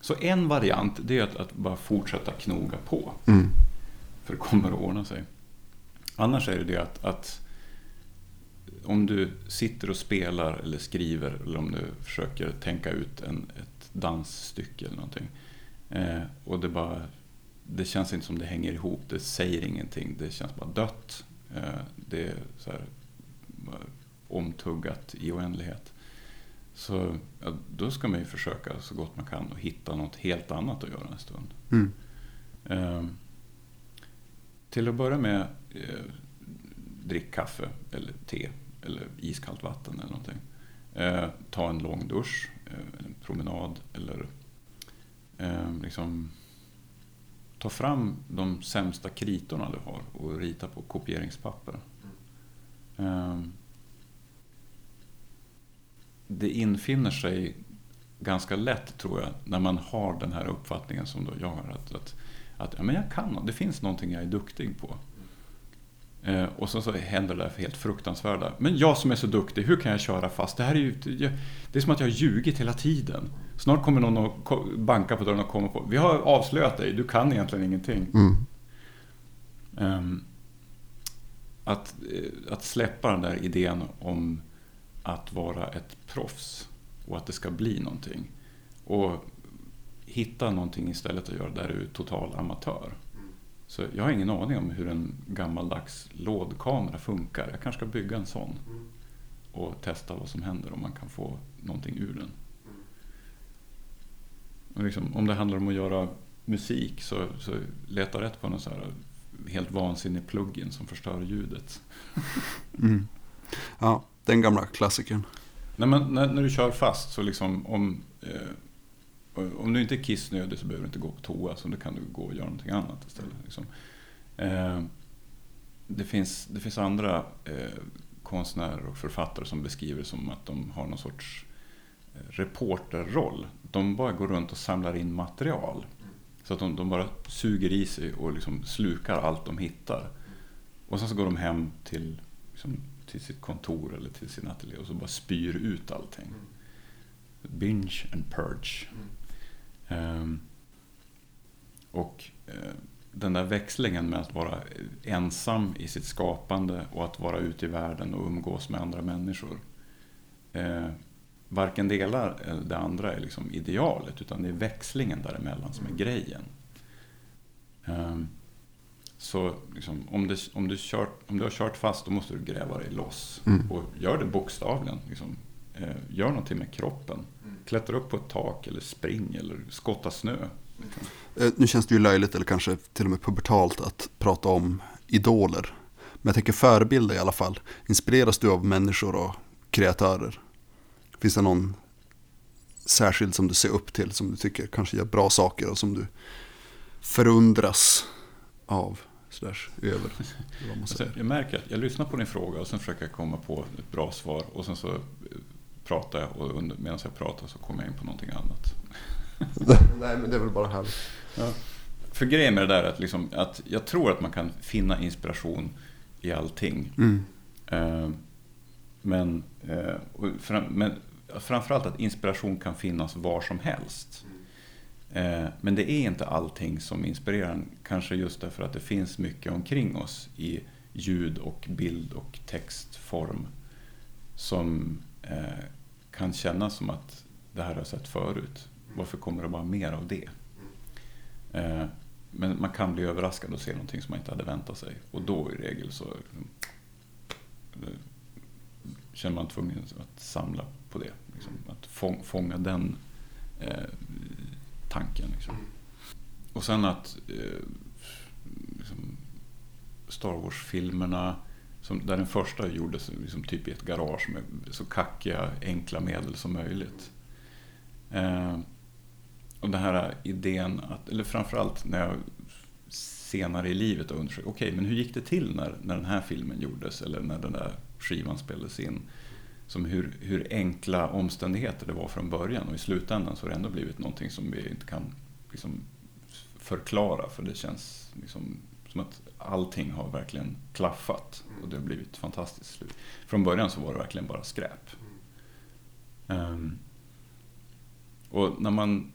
Så en variant det är att, att bara fortsätta knoga på. Mm. För det kommer att ordna sig. Annars är det det att, att om du sitter och spelar eller skriver eller om du försöker tänka ut en, ett dansstycke eller någonting. Eh, och det bara det känns inte som det hänger ihop, det säger ingenting, det känns bara dött. Eh, det är så här, omtuggat i oändlighet. Så ja, då ska man ju försöka så gott man kan och hitta något helt annat att göra en stund. Mm. Eh, till att börja med, eh, drick kaffe eller te eller iskallt vatten eller någonting. Eh, ta en lång dusch, eh, en promenad eller eh, liksom ta fram de sämsta kritorna du har och rita på kopieringspapper. Eh, det infinner sig ganska lätt tror jag när man har den här uppfattningen som då jag har. Att, att, att ja, men jag kan, det finns någonting jag är duktig på. Eh, och så, så händer det där helt fruktansvärda. Men jag som är så duktig, hur kan jag köra fast? Det här är ju, det är som att jag har ljugit hela tiden. Snart kommer någon att ko- banka på dörren och komma på, vi har avslöjat dig, du kan egentligen ingenting. Mm. Ehm, att, eh, att släppa den där idén om att vara ett proffs och att det ska bli någonting. Och hitta någonting istället att göra där du är total amatör. Så jag har ingen aning om hur en gammaldags lådkamera funkar. Jag kanske ska bygga en sån. Och testa vad som händer om man kan få någonting ur den. Liksom, om det handlar om att göra musik så, så leta rätt på någon så här helt vansinnig plugin som förstör ljudet. <laughs> Mm. Ja, den gamla klassikern. Nej, men när, när du kör fast så liksom om, eh, om du inte är kissnödig så behöver du inte gå på toa så då kan du gå och göra någonting annat istället. Liksom. Eh, det, finns, det finns andra eh, konstnärer och författare som beskriver det som att de har någon sorts eh, reporterroll. De bara går runt och samlar in material. Så att de, de bara suger i sig och liksom slukar allt de hittar. Och sen så går de hem till, liksom, till sitt kontor eller till sin ateljé och så bara spyr ut allting. Binge and purge. Ehm, och eh, den där växlingen med att vara ensam i sitt skapande och att vara ute i världen och umgås med andra människor. Eh, varken delar eller det andra är liksom idealet utan det är växlingen däremellan som är grejen. Ehm, så liksom, om, du, om, du kört, om du har kört fast då måste du gräva dig loss. Mm. Och gör det bokstavligen. Liksom. Eh, gör någonting med kroppen. Klättra upp på ett tak eller spring eller skotta snö. Eh, Nu känns det ju löjligt eller kanske till och med pubertalt att prata om idoler. Men jag tänker förebilder i alla fall. Inspireras du av människor och kreatörer? Finns det någon särskild som du ser upp till, som du tycker kanske gör bra saker och som du förundras av? Sådär, över. Alltså, jag märker att jag lyssnar på din fråga och sen försöker jag komma på ett bra svar och sen så pratar jag och under, medan jag pratar så kommer jag in på någonting annat. <laughs> Nej, men det är väl bara härligt. Ja. För grejen med det där är att, liksom, att jag tror att man kan finna inspiration i allting. Mm. Eh, men, eh, fram, men framförallt att inspiration kan finnas var som helst. Eh, men det är inte allting som inspirerar en, kanske just därför att det finns mycket omkring oss i ljud och bild och textform som eh, kan kännas som att det här har jag sett förut. Varför kommer det bara mer av det? Eh, men man kan bli överraskad och se någonting som man inte hade väntat sig. Och då i regel så liksom, känner man tvungen att samla på det. Liksom, att fånga den eh, tanken. Liksom. Och sen att eh, liksom, Star Wars-filmerna, som, där den första gjordes liksom, typ i ett garage med så kackiga, enkla medel som möjligt. Eh, och den här idén, att, eller framförallt när jag senare i livet har undersökt, okej, men hur gick det till när, när den här filmen gjordes eller när den där skivan spelades in? Som hur, hur enkla omständigheter det var från början och i slutändan så har det ändå blivit någonting som vi inte kan liksom, förklara för det känns liksom, som att allting har verkligen klaffat och det har blivit fantastiskt slut. Från början så var det verkligen bara skräp. Um, och när man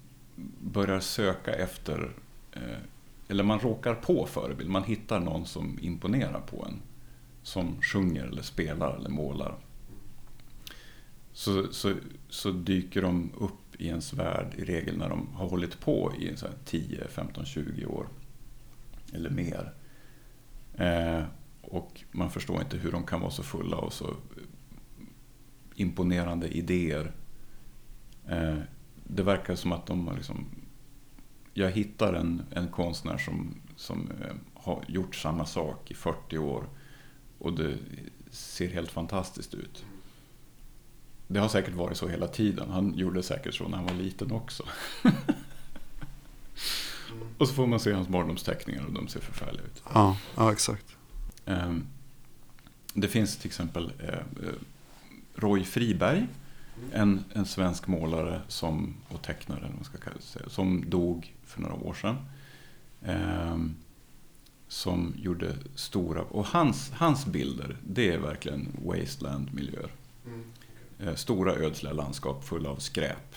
börjar söka efter, eh, eller man råkar på förebild, man hittar någon som imponerar på en. Som sjunger eller spelar eller målar. Så, så, så dyker de upp i ens värld i regel när de har hållit på i så här 10, 15, 20 år. Eller mer. Eh, och man förstår inte hur de kan vara så fulla och så imponerande idéer. Eh, det verkar som att de har liksom... Jag hittar en, en konstnär som, som eh, har gjort samma sak i 40 år och det ser helt fantastiskt ut. Det har säkert varit så hela tiden. Han gjorde säkert så när han var liten också. <laughs> och så får man se hans barndomsteckningar och de ser förfärliga ut. Ja, ja exakt. Ehm, Det finns till exempel eh, Roy Friberg, en, en svensk målare som, och tecknare, man ska kalla det, som dog för några år sedan. Ehm, som gjorde stora, och hans, hans bilder, det är verkligen wasteland-miljöer. Eh, Stora ödsliga landskap fulla av skräp.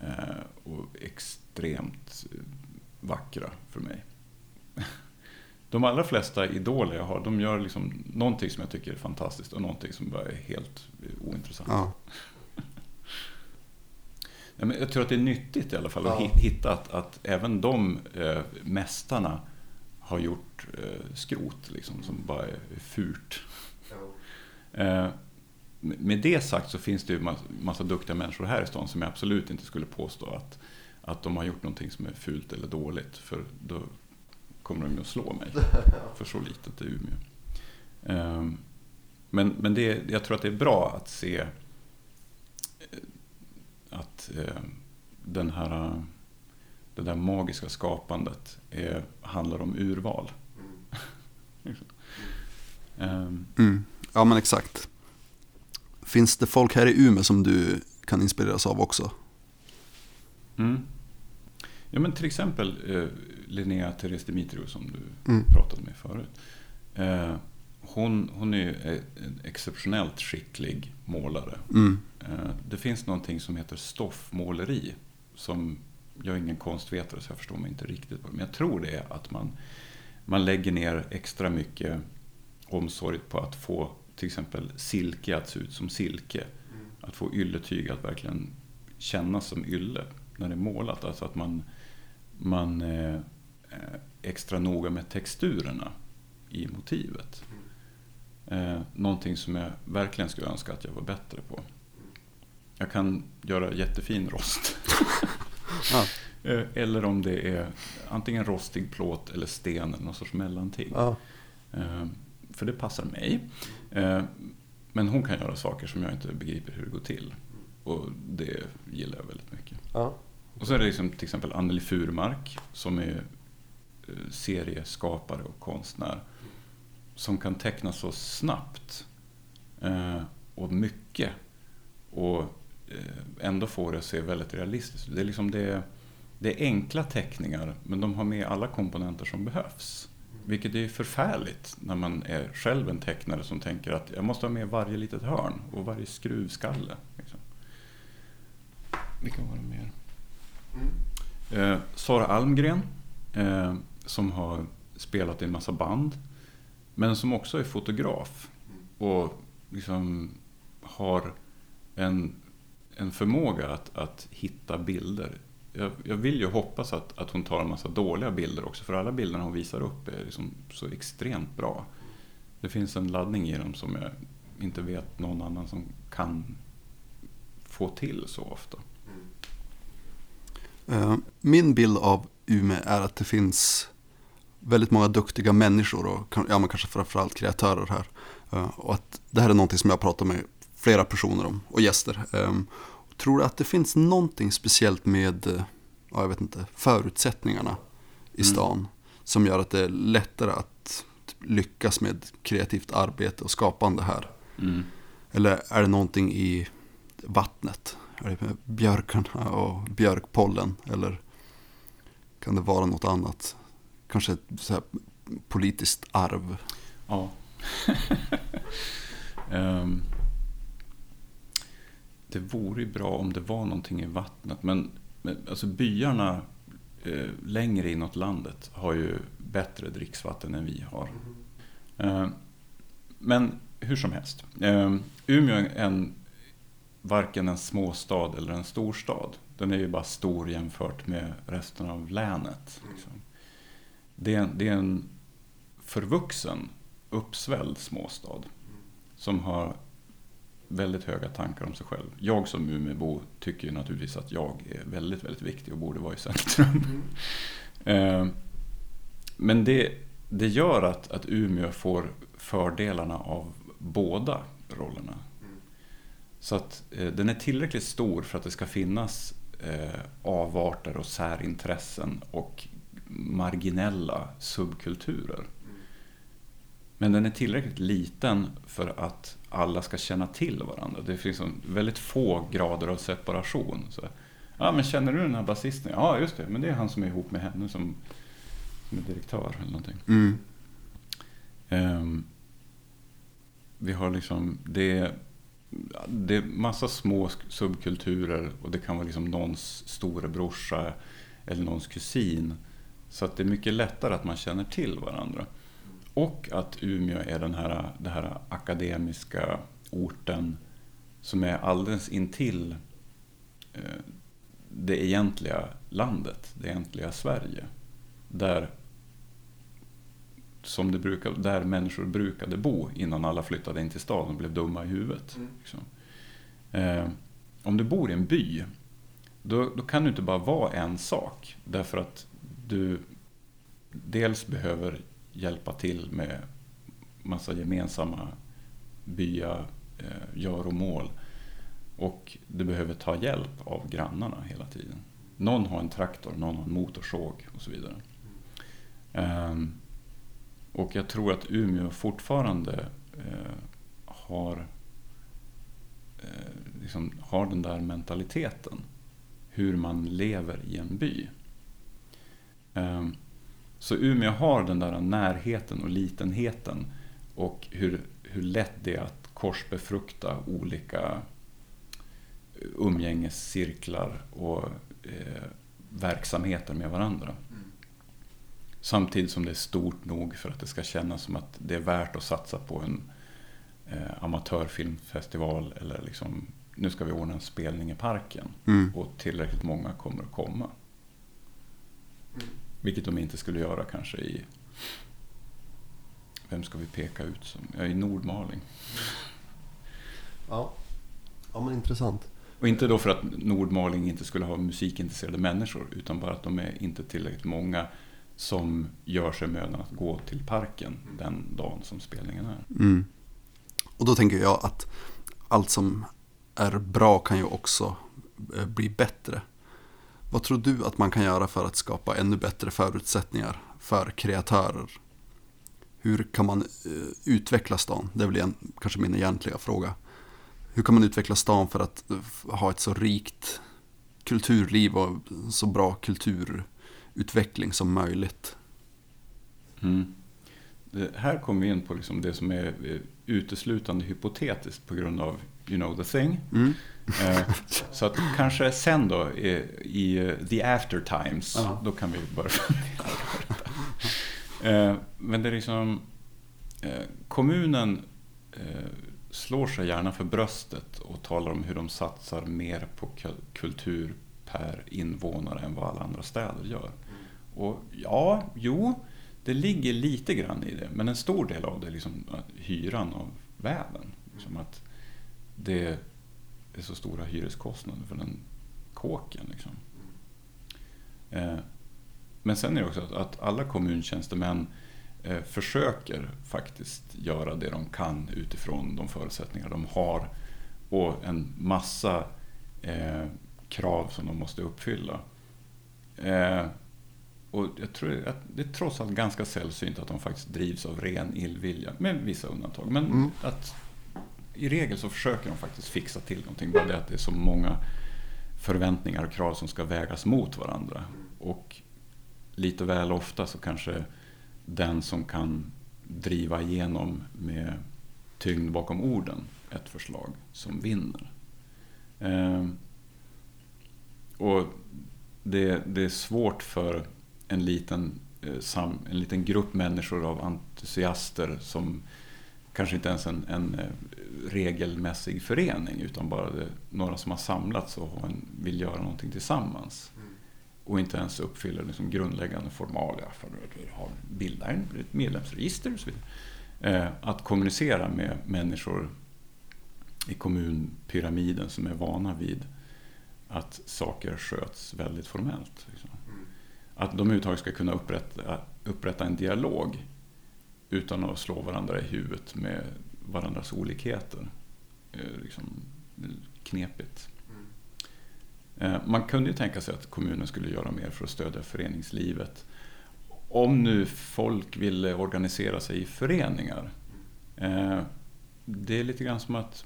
Eh, och extremt eh, vackra för mig. De allra flesta idoler jag har, de gör liksom någonting som jag tycker är fantastiskt och någonting som bara är helt ointressant. Ja. Ja, men jag tror att det är nyttigt i alla fall att Ja. hi- hitta att, att även de eh, mästarna har gjort eh, skrot liksom, som bara är fult. Eh, med det sagt så finns det ju massa, massa duktiga människor här i stan som jag absolut inte skulle påstå att, att de har gjort någonting som är fult eller dåligt. För då kommer de ju att slå mig. <laughs> För så litet är Umeå. Ehm, Men, men det, jag tror att det är bra att se eh, att eh, den här, det där magiska skapandet är, handlar om urval. <laughs> Ehm, Mm. Ja men exakt. Finns det folk här i Umeå som du kan inspireras av också? Mm. Ja, men till exempel eh, Linnea Therese Dimitriou som du Mm. pratade med förut. Eh, hon, hon är en exceptionellt skicklig målare. Mm. Eh, det finns någonting som heter stoffmåleri. Som, jag är ingen konstvetare så jag förstår mig inte riktigt på det. Men jag tror det är att man, man lägger ner extra mycket omsorg på att få till exempel silke att se ut som silke. Att få ylletyg att verkligen kännas som ylle när det är målat. Alltså att man, man eh, är extra noga med texturerna i motivet. Eh, någonting som jag verkligen skulle önska att jag var bättre på. Jag kan göra jättefin rost. <laughs> Ja. Eh, Eller om det är antingen rostig plåt eller sten eller någon sorts mellanting. Ja. Eh, För det passar mig. Eh, Men hon kan göra saker som jag inte begriper hur det går till. Och det gillar jag väldigt mycket. Ja. Och så är det liksom till exempel Anneli Furmark som är eh, serieskapare och konstnär. Som kan teckna så snabbt eh, och mycket. Och eh, ändå får det att se väldigt realistiskt ut. Det är, liksom det, det är enkla teckningar men de har med alla komponenter som behövs. Vilket är förfärligt när man är själv en tecknare som tänker att jag måste ha med varje litet hörn och varje skruvskalle. Liksom. Vilka var det mer? Eh, Sara Almgren eh, som har spelat i en massa band. Men som också är fotograf. Och liksom har en, en förmåga att, att hitta bilder. Jag, jag vill ju hoppas att, att hon tar en massa dåliga bilder också. För alla bilderna hon visar upp är liksom så extremt bra. Det finns en laddning i dem som jag inte vet någon annan som kan få till så ofta. Eh, Min bild av Umeå är att det finns väldigt många duktiga människor och ja, men kanske framförallt kreatörer här. Eh, Och att det här är någonting som jag pratar med flera personer om och gäster. Eh, Tror du att det finns någonting speciellt med eh, ja, jag vet inte, förutsättningarna i Mm. stan som gör att det är lättare att lyckas med kreativt arbete och skapande här? Mm. Eller är det någonting i vattnet? Björkarna och björkpollen? Eller kan det vara något annat? Kanske så här politiskt arv? Ja. <laughs> Ehm, det vore ju bra om det var någonting i vattnet. Men, men alltså byarna eh, längre inåt landet har ju bättre dricksvatten än vi har. Ehm, men hur som helst. Um, Umeå är en, varken en småstad eller en storstad. Den är ju bara stor jämfört med resten av länet. Liksom. Det, är, en- det är en förvuxen, uppsvälld småstad som har väldigt höga tankar om sig själv. Jag som Umeåbo tycker ju naturligtvis att jag är väldigt, väldigt viktig och borde vara i centrum. <laughs> Eh, Men det, det gör att, att Umeå får fördelarna av båda rollerna. Så att eh, den är tillräckligt stor för att det ska finnas eh, avarter och särintressen och marginella subkulturer. Men den är tillräckligt liten för att alla ska känna till varandra. Det finns väldigt få grader av separation. Så, ja, men känner du den här basisten? Ja, just det. Men det är han som är ihop med henne som, som är direktör eller någonting. Mm. Ehm, vi har liksom, det det är massa små subkulturer och det kan vara liksom någons storebrorsa eller någons kusin. Så att det är mycket lättare att man känner till varandra. Och att Umeå är den här, den här akademiska orten som är alldeles intill eh, det egentliga landet, det egentliga Sverige. Där som det brukar, där människor brukade bo innan alla flyttade in till staden och blev dumma i huvudet. Liksom. Eh, om du bor i en by då, då kan du inte bara vara en sak. Därför att du dels behöver hjälpa till med massa gemensamma bya, eh, göromål. Och du behöver ta hjälp av grannarna hela tiden. Någon har en traktor, någon har en motorsåg och så vidare. Um, och jag tror att Umeå fortfarande eh, har, eh, liksom, har den där mentaliteten. Hur man lever i en by. Eh, så Umeå har den där närheten och litenheten och hur, hur lätt det är att korsbefrukta olika eh, umgängescirklar och eh, verksamheter med varandra. Samtidigt som det är stort nog för att det ska kännas som att det är värt att satsa på en eh, amatörfilmfestival eller liksom, nu ska vi ordna en spelning i parken Mm. och tillräckligt många kommer att komma. Vilket de inte skulle göra kanske i, vem ska vi peka ut som, ja, i Nordmaling. Ja. ja, men intressant. Och inte då för att Nordmaling inte skulle ha musikintresserade människor utan bara att de är inte tillräckligt många som gör sig mödan att gå till parken den dagen som spelningen är. Mm. Och då tänker jag att allt som är bra kan ju också eh, bli bättre. Vad tror du att man kan göra för att skapa ännu bättre förutsättningar för kreatörer? Hur kan man eh, utveckla stan? Det är väl en, kanske min egentliga fråga. Hur kan man utveckla stan för att eh, ha ett så rikt kulturliv och så bra kultur kulturutveckling som möjligt? Mm. Det här kommer vi in på liksom det som är eh, uteslutande hypotetiskt på grund av You know the thing. Mm. Eh, <laughs> Så att kanske sen då eh, i eh, the after times, Ja. då kan vi börja <laughs> fundera på detta. Eh, Men det är liksom, eh, kommunen slår sig gärna för bröstet och talar om hur de satsar mer på ku- kultur per invånare än vad alla andra städer gör. Och ja, jo, det ligger lite grann i det, men en stor del av det är liksom att hyran av väven. Liksom att det är så stora hyreskostnader för den kåken. Liksom. Eh, Men sen är det också att, alla kommuntjänstemän eh, försöker faktiskt göra det de kan utifrån de förutsättningar de har och en massa eh, krav som de måste uppfylla. Eh, och jag tror att det är trots allt ganska sällsynt att de faktiskt drivs av ren illvilja, med vissa undantag. Men Mm. att i regel så försöker de faktiskt fixa till någonting. Bara det att det är så många förväntningar och krav som ska vägas mot varandra. Och lite väl ofta så kanske den som kan driva igenom med tyngd bakom orden ett förslag som vinner. Ehm, och det, det är svårt för en liten, eh, en liten grupp människor av entusiaster som kanske inte ens en, en eh, regelmässig förening utan bara det, några som har samlats och har en, vill göra någonting tillsammans. Och inte ens uppfyller liksom grundläggande formalia för att ha, bilda en, ett medlemsregister och så vidare. Eh, att kommunicera med människor i kommunpyramiden som är vana vid att saker sköts väldigt formellt. Liksom. Att de överhuvudtaget ska kunna upprätta, upprätta en dialog utan att slå varandra i huvudet med varandras olikheter. Eh, liksom, knepigt. Eh, Man kunde ju tänka sig att kommunen skulle göra mer för att stödja föreningslivet. Om nu folk ville organisera sig i föreningar. Eh, Det är lite grann som att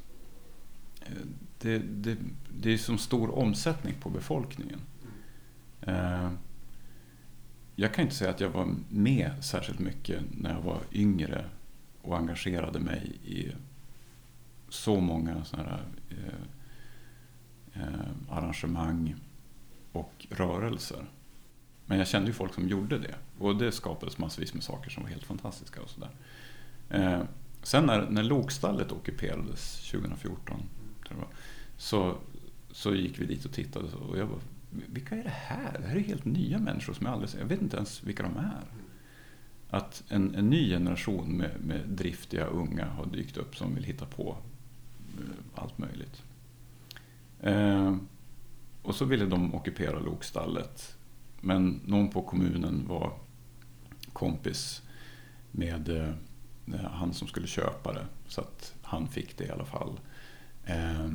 det, det, det är som stor omsättning på befolkningen. Eh, jag kan inte säga att jag var med särskilt mycket när jag var yngre och engagerade mig i så många sådana här eh, eh, arrangemang och rörelser. Men jag kände ju folk som gjorde det. Och det skapades massvis med saker som var helt fantastiska och sådär. Sen när, när Lokstallet ockuperades 2014 tror jag så, så gick vi dit och tittade och jag bara, vilka är det här? Det här är helt nya människor som jag aldrig Jag vet inte ens vilka de är. Att en, en ny generation med, med driftiga unga har dykt upp som vill hitta på eh, allt möjligt. Eh, och och så ville de ockupera lokstallet. Men någon på kommunen var kompis med eh, han som skulle köpa det. Så att han fick det i alla fall. Eh,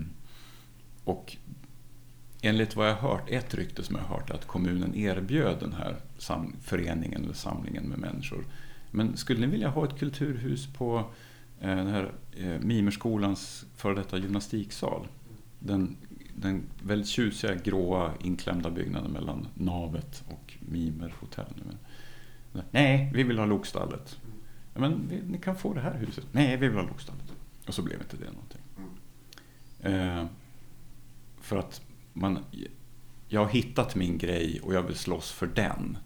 och enligt vad jag har hört, ett rykte som jag har hört, är att kommunen erbjöd den här föreningen eller samlingen med människor. Men skulle ni vilja ha ett kulturhus på eh, den här eh, Mimerskolans före detta gymnastiksal? Den, den väldigt tjusiga gråa inklämda byggnaden mellan navet och Mimer hotell. Nej, vi vill ha Lokstallet. Ja, men vi, ni kan få det här huset. Nej, vi vill ha Lokstallet. Och så blev inte det någonting. Eh, för att man, jag har hittat min grej och jag vill slåss för den.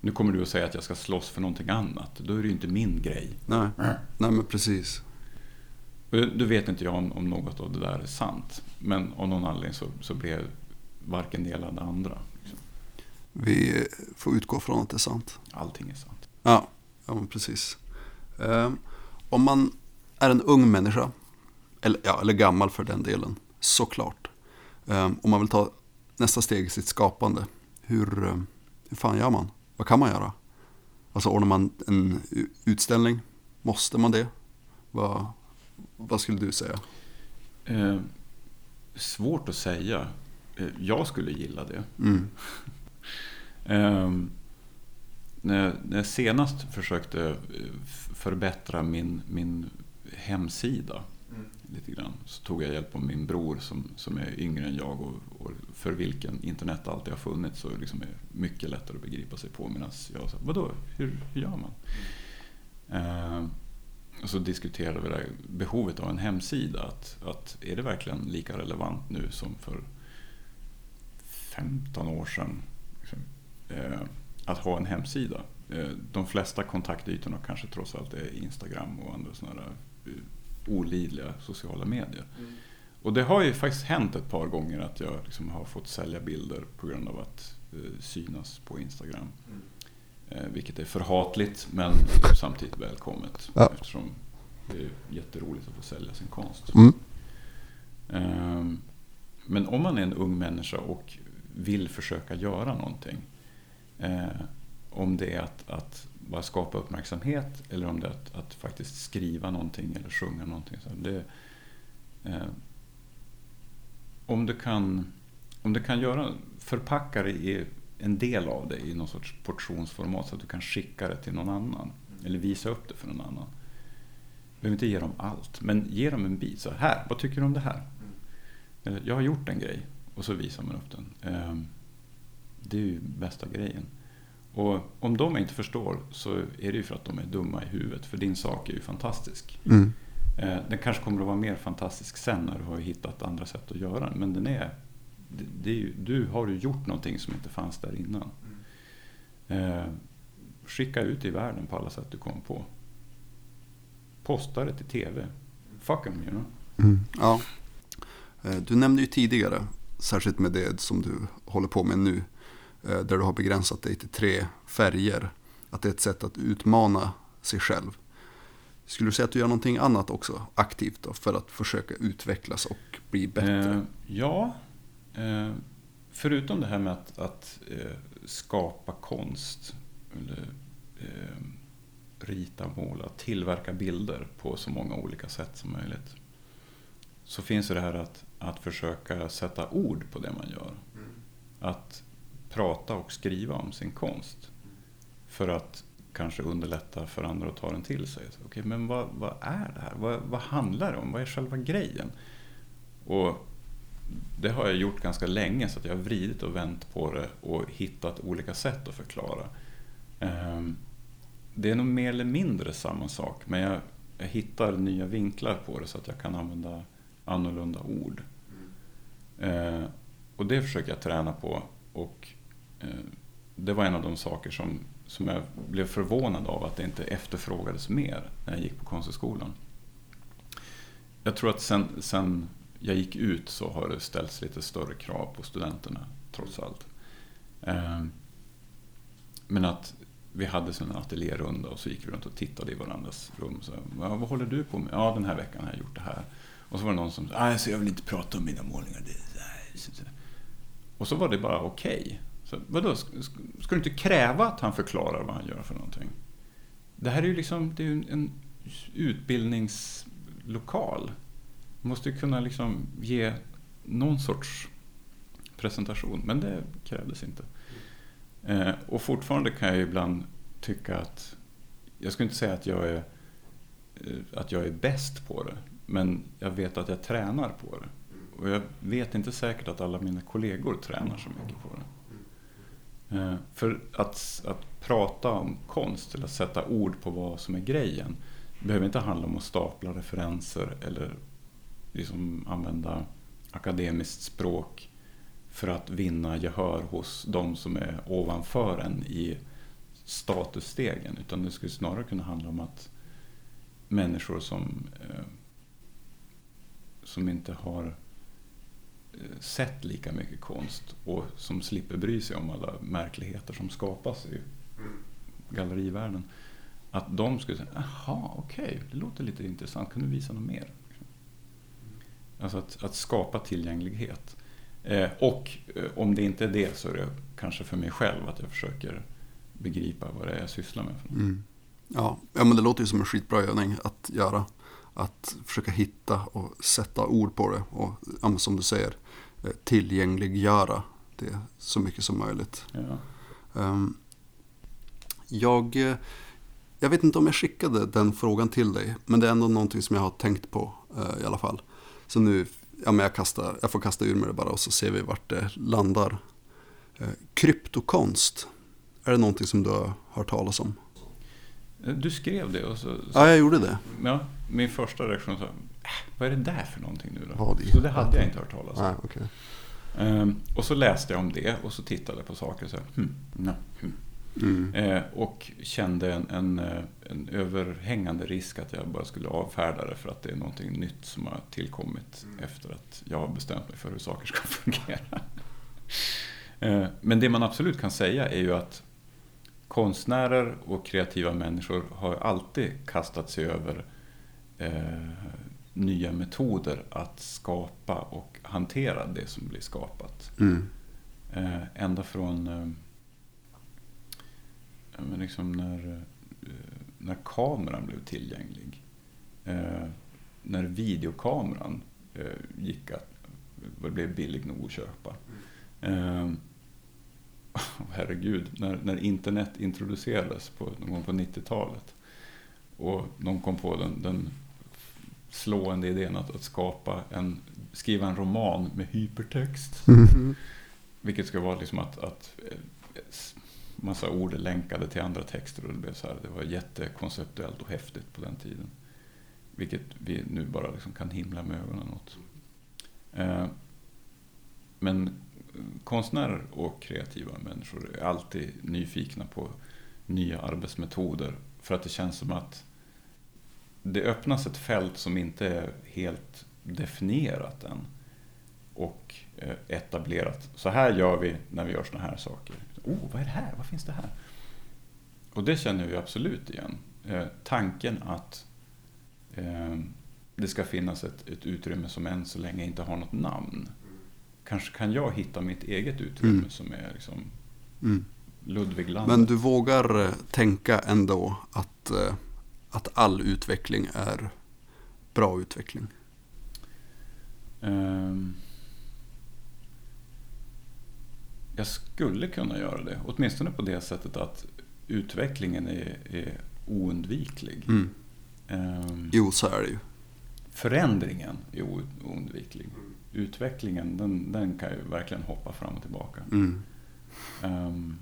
Nu kommer du att säga att jag ska slåss för någonting annat. Då är det ju inte min grej. Nej, Nej men precis. Du vet inte jag om, om något av det där är sant. Men av någon anledning så, så blev varken det ena det andra. Liksom. Vi får utgå från att det är sant. Allting är sant. Ja, ja men precis. Um, om man är en ung människa, eller, ja, eller gammal för den delen, såklart. Um, om man vill ta nästa steg i sitt skapande, hur, um, hur fan gör man? Vad kan man göra? Alltså ordnar man en utställning? Måste man det? Vad, vad skulle du säga? Eh, svårt att säga. Eh, jag skulle gilla det. Mm. <laughs> eh, när, när jag senast försökte eh, förbättra min, min hemsida lite grann så tog jag hjälp av min bror som, som är yngre än jag och, och för vilken internet alltid har funnits så liksom är mycket lättare att begripa sig på. Medan jag sa, vadå, hur, hur gör man? Eh, och så diskuterade vi det behovet av en hemsida. Att, att är det verkligen lika relevant nu som för 15 år sedan? Liksom, eh, att ha en hemsida. Ehm, de flesta kontaktytorna kanske trots allt är Instagram och andra sådana där eh, olidliga sociala medier. Mm. Och det har ju faktiskt hänt ett par gånger att jag liksom har fått sälja bilder på grund av att eh, synas på Instagram. Mm. Eh, vilket är förhatligt men samtidigt välkommet. Ja. Eftersom det är jätteroligt att få sälja sin konst. Mm. Eh, men om man är en ung människa och vill försöka göra någonting. Eh, om det är att, att bara skapa uppmärksamhet eller om det är att, att faktiskt skriva någonting eller sjunga någonting. Så det, eh, om, du kan, om du kan göra, förpacka det i en del av det i någon sorts portionsformat så att du kan skicka det till någon annan. Eller visa upp det för någon annan. Du behöver inte ge dem allt, men ge dem en bit. Så här, vad tycker du om det här? Eh, jag har gjort en grej. Och så visar man upp den. Eh, det är ju bästa grejen. Och om de inte förstår så är det ju för att de är dumma i huvudet. För din sak är ju fantastisk. Mm. Eh, den kanske kommer att vara mer fantastisk sen när du har hittat andra sätt att göra den. Men den är, det, är ju, du har ju gjort någonting som inte fanns där innan. Eh, skicka ut i världen på alla sätt du kom på. Posta det till TV. Fuck them, you know. Mm. Ja. Eh, du nämnde ju tidigare, särskilt med det som du håller på med nu, där du har begränsat dig till tre färger, att det är ett sätt att utmana sig själv. Skulle du säga att du gör någonting annat också aktivt då, för att försöka utvecklas och bli bättre? Eh, ja, eh, förutom det här med att, att eh, skapa konst, eller, eh, rita, måla, tillverka bilder på så många olika sätt som möjligt. Så finns det här att, att försöka sätta ord på det man gör. Mm. Att prata och skriva om sin konst. För att kanske underlätta för andra att ta den till sig. Okej, okay, men vad, vad, är det här? Vad, vad handlar det om? Vad är själva grejen? Och det har jag gjort ganska länge så att jag har vridit och vänt på det och hittat olika sätt att förklara. Ehm, det är nog mer eller mindre samma sak men jag, jag hittar nya vinklar på det så att jag kan använda annorlunda ord. Mm. Och det försöker jag träna på och Eh, det var en av de saker som som jag blev förvånad av att det inte efterfrågades mer när jag gick på Konsthögskolan. Jag tror att sen, sen jag gick ut så har det ställts lite större krav på studenterna trots allt. Eh, men att vi hade en ateljérunda och så gick vi runt och tittade i varandras rum. Så, ja, vad håller du på med? Ja, den här veckan har jag gjort det här. Och så var det någon som sa, jag vill inte prata om mina målningar. Och så var det bara okej. Så vadå, ska, ska du inte kräva att han förklarar vad han gör för någonting? Det här är ju liksom det är ju en utbildningslokal. Man måste ju kunna liksom ge någon sorts presentation, men det krävdes inte. Eh, och fortfarande kan jag ibland tycka att, jag skulle inte säga att jag är, eh, att jag är bäst på det, men jag vet att jag tränar på det. Och jag vet inte säkert att alla mina kollegor tränar så mycket på det. Eh, för att, att prata om konst, eller att sätta ord på vad som är grejen, behöver inte handla om att stapla referenser eller liksom använda akademiskt språk för att vinna gehör hos de som är ovanför en i statusstegen. Utan det skulle snarare kunna handla om att människor som, eh, som inte har sett lika mycket konst och som slipper bry sig om alla märkligheter som skapas i gallerivärlden. Att de skulle säga, jaha, okej, okay, det låter lite intressant, kan du visa något mer? Alltså att, att skapa tillgänglighet. Eh, och eh, om det inte är det så är det kanske för mig själv att jag försöker begripa vad det är jag sysslar med. Mm. Ja, ja, men det låter ju som en skitbra övning att göra. Att försöka hitta och sätta ord på det och ja, som du säger eh, tillgängliggöra det så mycket som möjligt. Ja. Um, jag, eh, jag vet inte om jag skickade den frågan till dig, men det är ändå någonting som jag har tänkt på uh, i alla fall. Så nu, ja men jag, kastar, jag får kasta ur mig det bara och så ser vi vart det landar. Uh, kryptokonst, är det någonting som du har hört talas om? Du skrev det och så... så ja, jag gjorde det. Ja, min första reaktion var, äh, vad är det där för någonting nu då? Så det hade jag inte hört talas om. Nej, okay. Um, och så läste jag om det och så tittade jag på saker och så hmm, no, hmm. Mm. Eh, och kände en, en, eh, en, överhängande risk att jag bara skulle avfärda det för att det är någonting nytt som har tillkommit mm. efter att jag har bestämt mig för hur saker ska <laughs> fungera. eh, men det man absolut kan säga är ju att konstnärer och kreativa människor har alltid kastat sig över eh, nya metoder att skapa och hantera det som blir skapat. Mm. Eh, ända från eh, liksom när, när kameran blev tillgänglig. när videokameran gick att, blev billig nog att köpa. Mm <laughs> herregud, när, när internet introducerades på, någon gång på 90-talet och någon kom på den, den slående idén att, att, skapa en, skriva en roman med hypertext. Mm. Vilket ska vara liksom att, att massa ord länkade till andra texter och det blev så här, det var jättekonceptuellt och häftigt på den tiden. Vilket vi nu bara liksom kan himla med ögonen åt. Eh, men konstnärer och kreativa människor är alltid nyfikna på nya arbetsmetoder. För att det känns som att det öppnas ett fält som inte är helt definierat än. Och eh, etablerat. Så här gör vi när vi gör såna här saker. Oh, vad är det här? Vad finns det här? Och det känner vi absolut igen. Eh, tanken att eh, det ska finnas ett, ett utrymme som än så länge inte har något namn kanske kan jag hitta mitt eget utrymme mm. som är liksom mm. Ludviglandet. Men du vågar tänka ändå att, eh, att all utveckling är bra utveckling? Um, jag skulle kunna göra det. Åtminstone på det sättet att utvecklingen är, är oundviklig. Mm. Um, jo, så är det ju. Förändringen är oundviklig utvecklingen den, den kan ju verkligen hoppa fram och tillbaka. Mm. Um,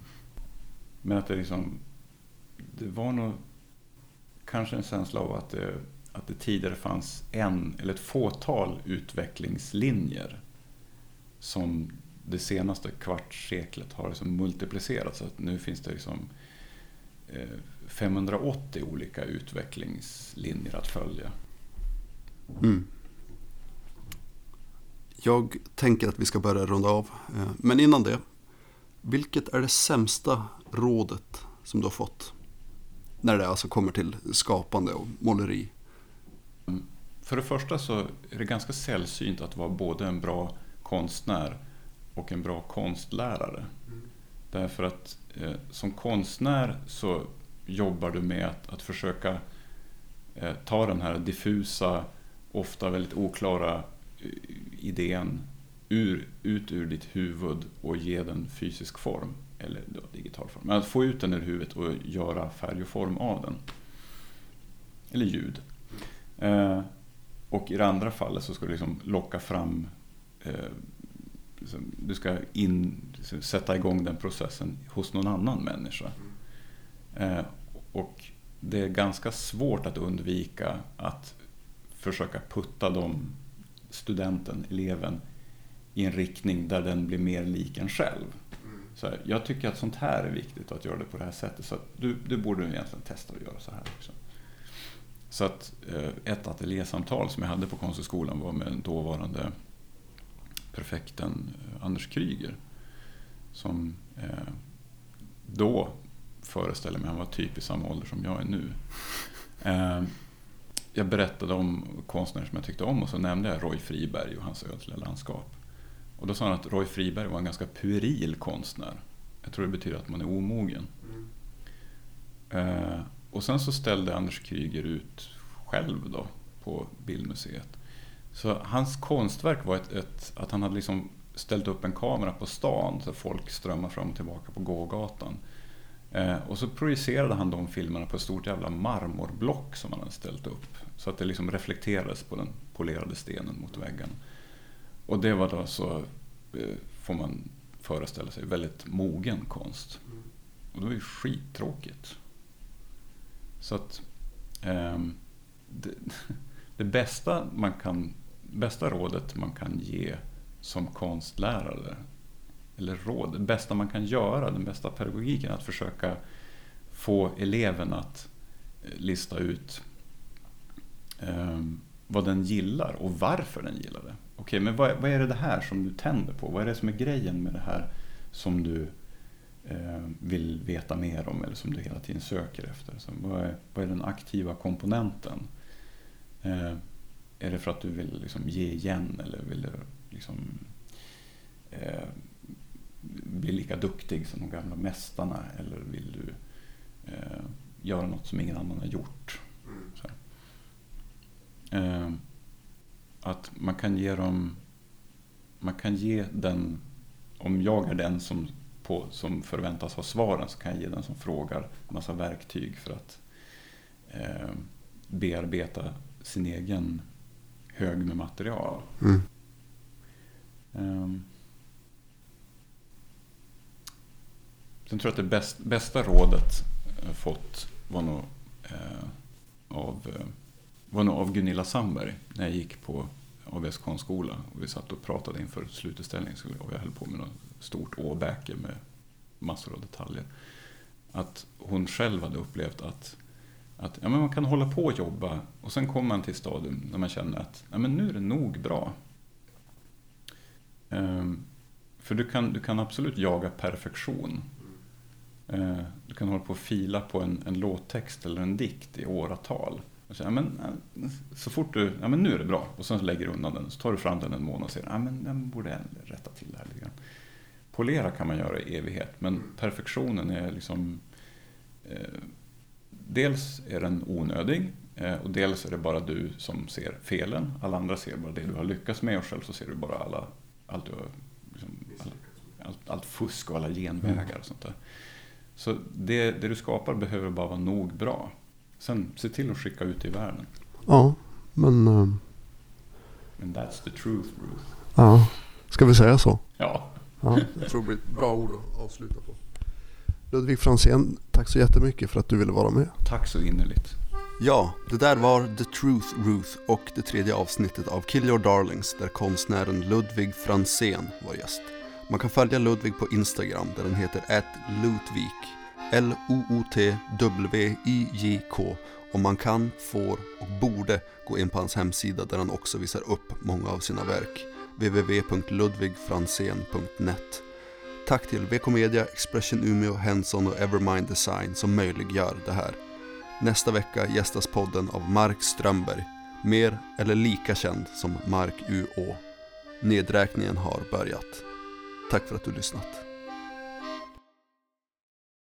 men att det liksom, det var nog kanske en känsla av att det, att det tidigare fanns en eller ett fåtal utvecklingslinjer som det senaste kvartsseklet har liksom multiplicerats. Så att nu finns det liksom eh, 580 olika utvecklingslinjer att följa. Mm. Jag tänker att vi ska börja runda av. Eh, men innan det, vilket är det sämsta rådet som du har fått? När det alltså kommer till skapande och måleri. För det första så är det ganska sällsynt att vara både en bra konstnär och en bra konstlärare. Därför att eh, som konstnär så jobbar du med att, att försöka eh, ta den här diffusa, ofta väldigt oklara eh, idén ur, ut ur ditt huvud och ge den fysisk form, eller då, digital form. Men att få ut den ur huvudet och göra färg och form av den. Eller ljud. Eh, och i det andra fallet så ska du liksom locka fram eh, liksom, du ska in, liksom, sätta igång den processen hos någon annan människa. Eh, och det är ganska svårt att undvika att försöka putta de studenten, eleven, i en riktning där den blir mer lik en själv. Så här, jag tycker att sånt här är viktigt att göra det på det här sättet. Så att du, du borde egentligen testa att göra så här också. Så att eh, ett ateljésamtal som jag hade på Konsthögskolan var med den dåvarande prefekten eh, Anders Kryger. Som eh, då föreställer mig, han var typ i samma ålder som jag är nu. Jag berättade om konstnärer som jag tyckte om och så nämnde jag Roy Friberg och hans ödsliga landskap. Och då sa han att Roy Friberg var en ganska pueril konstnär. Jag tror det betyder att man är omogen. Mm. Och sen så ställde Anders Kryger ut själv då på Bildmuseet. Så hans konstverk var ett, ett, att han hade liksom ställt upp en kamera på stan så folk strömmar fram och tillbaka på gågatan. Eh, och så projicerade han de filmerna på ett stort jävla marmorblock som han hade ställt upp. Så att det liksom reflekterades på den polerade stenen mot väggen. Och det var då så, eh, får man föreställa sig, väldigt mogen konst. Och det var ju skittråkigt. Så att eh, det, <laughs> det, bästa, man kan, bästa rådet man kan ge som konstlärare, eller råd, det bästa man kan göra, den bästa pedagogiken, att försöka få eleven att eh, lista ut eh, vad den gillar och varför den gillar det. Okej, men vad, vad, är det här som du tänder på? Vad är det som är grejen med det här som du eh, vill veta mer om eller som du hela tiden söker efter? Så vad, är, vad är den aktiva komponenten? Eh, är det för att du vill liksom ge igen eller vill du liksom, eh, bli lika duktig som de gamla mästarna? Eller vill du eh, göra något som ingen annan har gjort? Eh, att man kan ge dem... Man kan ge den... Om jag är den som, på, som förväntas ha svaren så kan jag ge den som frågar en massa verktyg för att eh, bearbeta sin egen hög med material. Mm. Um, sen tror jag att det bäst, bästa rådet jag fått var nog, eh, av, eh, var nog av Gunilla Sandberg när jag gick på ABS konstskola och vi satt och pratade inför slututställningen och jag höll på med något stort åbäke med massor av detaljer. Att hon själv hade upplevt att att ja, men man kan hålla på och jobba och sen kommer man till ett stadium när man känner att ja, men nu är det nog bra. Ehm, för du kan, du kan absolut jaga perfektion. Ehm, du kan hålla på och fila på en, en låttext eller en dikt i åratal. Och så, ja, men, så fort du, ja men nu är det bra, och sen lägger du undan den, så tar du fram den en månad och säger, ja men jag borde rätta till det här lite grann. Polera kan man göra i evighet, men perfektionen är liksom eh, dels är den onödig eh, och dels är det bara du som ser felen. Alla andra ser bara det du har lyckats med och själv så ser du bara alla, allt, du har, liksom, all, allt, allt, fusk och alla genvägar och sånt där. Så det, det, du skapar behöver bara vara nog bra. Sen se till att skicka ut i världen. Ja, men... Uh... And that's the truth, Ruth. Ja, ska vi säga så? Ja. ja. Jag tror det blir ett bra ord att avsluta på. Ludvig Franzén, tack så jättemycket för att du ville vara med. Tack så innerligt. Ja, det där var The Truth Ruth och det tredje avsnittet av Kill Your Darlings där konstnären Ludvig Franzén var gäst. Man kan följa Ludvig på Instagram där den heter @lutvik, L-O-O-T-W-I-J-K och man kan, får och borde gå in på hans hemsida där han också visar upp många av sina verk www.ludvigfranzén.net Tack till VK Media, Expression Umeå, Henson och Evermind Design som möjliggör det här. Nästa vecka gästas podden av Mark Strömberg, mer eller lika känd som Mark UÅ. Nedräkningen har börjat. Tack för att du lyssnat.